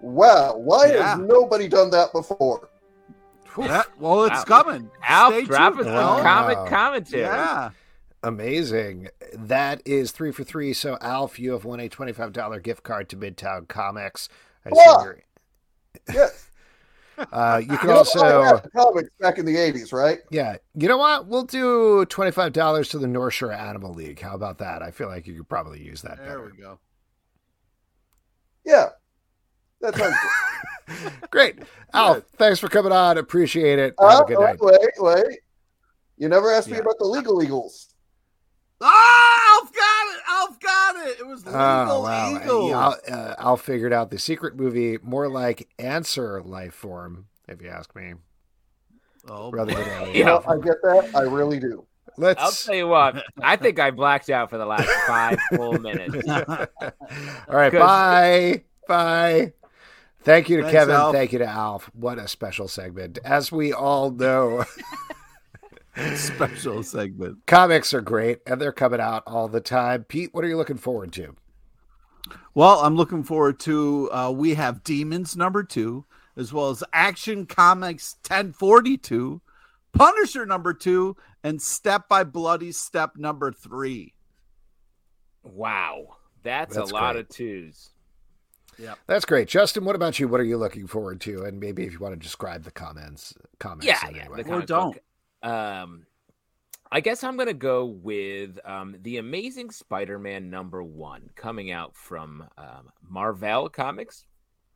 Speaker 6: Wow, why
Speaker 3: Yeah.
Speaker 6: has nobody done that before?
Speaker 3: That- well, it's
Speaker 2: Wow.
Speaker 3: coming.
Speaker 2: Alf
Speaker 3: Stay
Speaker 2: dropping
Speaker 3: tuned,
Speaker 2: some
Speaker 1: Wow.
Speaker 3: Alf.
Speaker 2: comic commentary.
Speaker 3: Yeah.
Speaker 1: Amazing. That is three for three. So, Alf, you have won a $25 gift card to Midtown Comics. I assume
Speaker 6: Wow.
Speaker 1: you're-
Speaker 6: Yes.
Speaker 1: Uh, you can
Speaker 6: You
Speaker 1: also,
Speaker 6: comics back in the 80s, right?
Speaker 1: yeah, you know what? We'll do $25 to the North Shore Animal League. How about that? I feel like you could probably use that
Speaker 3: There
Speaker 1: better.
Speaker 3: we go.
Speaker 6: Yeah. That sounds good.
Speaker 1: Great. Alf, thanks for coming on. Appreciate it. Have
Speaker 6: Uh,
Speaker 1: a good
Speaker 6: wait,
Speaker 1: night.
Speaker 6: wait, wait. You never asked me about the legal eagles.
Speaker 3: Ah, Alf got it. Alf got it. It was legal
Speaker 1: Oh, wow.
Speaker 3: eagles.
Speaker 1: Yeah, Al, uh, Al figured out the secret movie more like Answer Life Form, if you ask me,
Speaker 3: Oh,
Speaker 1: rather than
Speaker 2: Yeah.
Speaker 6: You know, I get that. I really do. Let's.
Speaker 2: I'll
Speaker 1: Let's.
Speaker 2: tell you what. I think I blacked out for the last five full minutes.
Speaker 1: All right. Bye. Bye. Thank you to
Speaker 3: Thanks,
Speaker 1: Kevin.
Speaker 3: Alf.
Speaker 1: Thank you to Alf. What a special segment. As we all know,
Speaker 3: special segment.
Speaker 1: comics are great and they're coming out all the time. Pete, what are you looking forward to?
Speaker 3: Well, I'm looking forward to. Uh, we have Demons number two, as well as Action Comics 1042, Punisher number two, and Step by Bloody Step number three.
Speaker 2: Wow. That's,
Speaker 1: That's
Speaker 2: a lot of twos.
Speaker 1: Yeah, That's great, Justin. What about you? What are you looking forward to? And maybe if you want to describe the comments, comments.
Speaker 2: Yeah,
Speaker 1: in
Speaker 2: yeah.
Speaker 1: any way.
Speaker 3: Or don't.
Speaker 2: book. Um, I guess I'm gonna go with um, the Amazing Spider-Man number one coming out from um, Marvel Comics.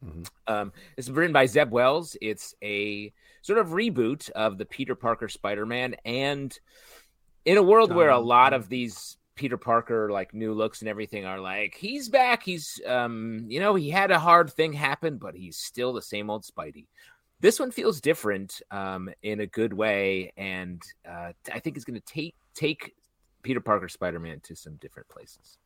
Speaker 1: Mhm.
Speaker 2: Um, it's written by Zeb Wells. It's a sort of reboot of the Peter Parker Spider-Man, and in a world where a lot of these Peter Parker like new looks and everything are like he's back. He's um, you know, he had a hard thing happen, but he's still the same old Spidey this one feels different um, in a good way, and uh, I think it's going to take take Peter Parker Spider Man to some different places.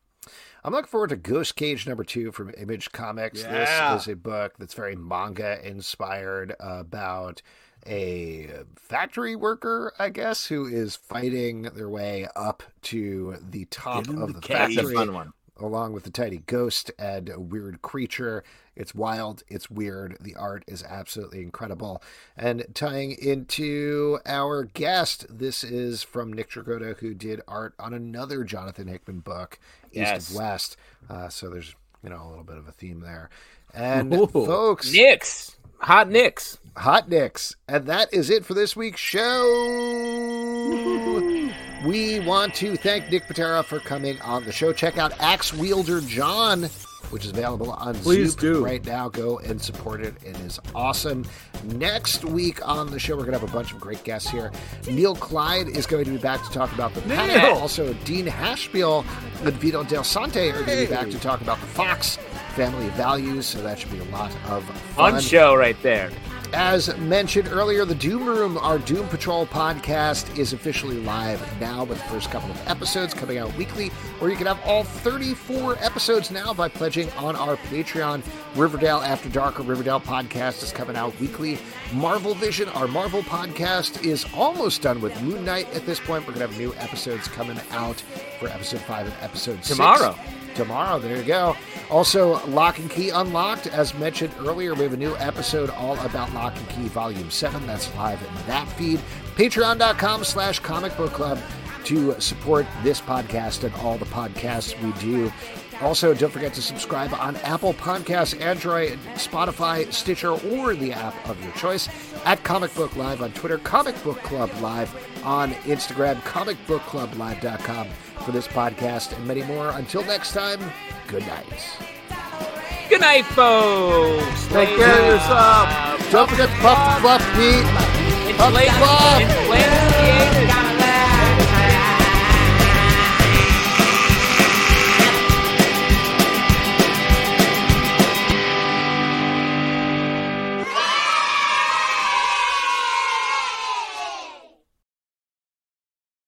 Speaker 1: I'm looking forward to Ghost Cage number two from Image Comics.
Speaker 3: Yeah.
Speaker 1: This is a book that's very manga inspired about a factory worker, I guess, who is fighting their way up to the top of
Speaker 3: the
Speaker 1: the
Speaker 3: cage.
Speaker 2: That's a
Speaker 1: factory.
Speaker 2: fun one.
Speaker 1: Along with the tiny ghost and a weird creature. It's wild, it's weird. The art is absolutely incredible. And tying into our guest, this is from Nick Dragotta, who did art on another Jonathan Hickman book, East
Speaker 2: Yes.
Speaker 1: of West. Uh, so there's you know a little bit of a theme there. And
Speaker 3: Ooh.
Speaker 1: folks,
Speaker 2: Knicks, hot Knicks.
Speaker 1: Hot Nicks. And that is it for this week's show. We want to thank Nick Pitarra for coming on the show. Check out Ax Wielder Jon, which is available on
Speaker 3: Please
Speaker 1: Zoop
Speaker 3: do.
Speaker 1: right now. Go and support it. It is awesome. Next week on the show, we're going to have a bunch of great guests here. Neil Kleid is going to be back to talk about the panel.
Speaker 3: Neil!
Speaker 1: Also, Dean Haspiel and Vito Delsante are going to be back to talk about the Fox family values. So that should be a lot of fun.
Speaker 2: Fun show right there.
Speaker 1: As mentioned earlier, the Doom Room, our Doom Patrol podcast, is officially live now with the first couple of episodes coming out weekly, or you can have all 34 episodes now by pledging on our Patreon. Riverdale After Dark, or Riverdale podcast, is coming out weekly. Marvel Vision, our Marvel podcast, is almost done with Moon Knight at this point. We're going to have new episodes coming out for episode 5 and episode 6
Speaker 2: Tomorrow.
Speaker 1: Tomorrow. There you go. Also, Locke and Key Unlocked. As mentioned earlier, we have a new episode all about Locke and Key Volume 7. That's live in that feed. Patreon.com slash comic book club to support this podcast and all the podcasts we do. Also, don't forget to subscribe on Apple Podcasts, Android, Spotify, Stitcher, or the app of your choice. At Comic Book Live on Twitter, Comic Book Club Live on Instagram, comicbookclublive.com for this podcast and many more. Until next time, good night.
Speaker 2: Good night, folks.
Speaker 3: Take
Speaker 2: Later.
Speaker 3: care of yourself.
Speaker 1: Don't forget to puff the fluff, Pete. Puff the fluff.
Speaker 2: inflate the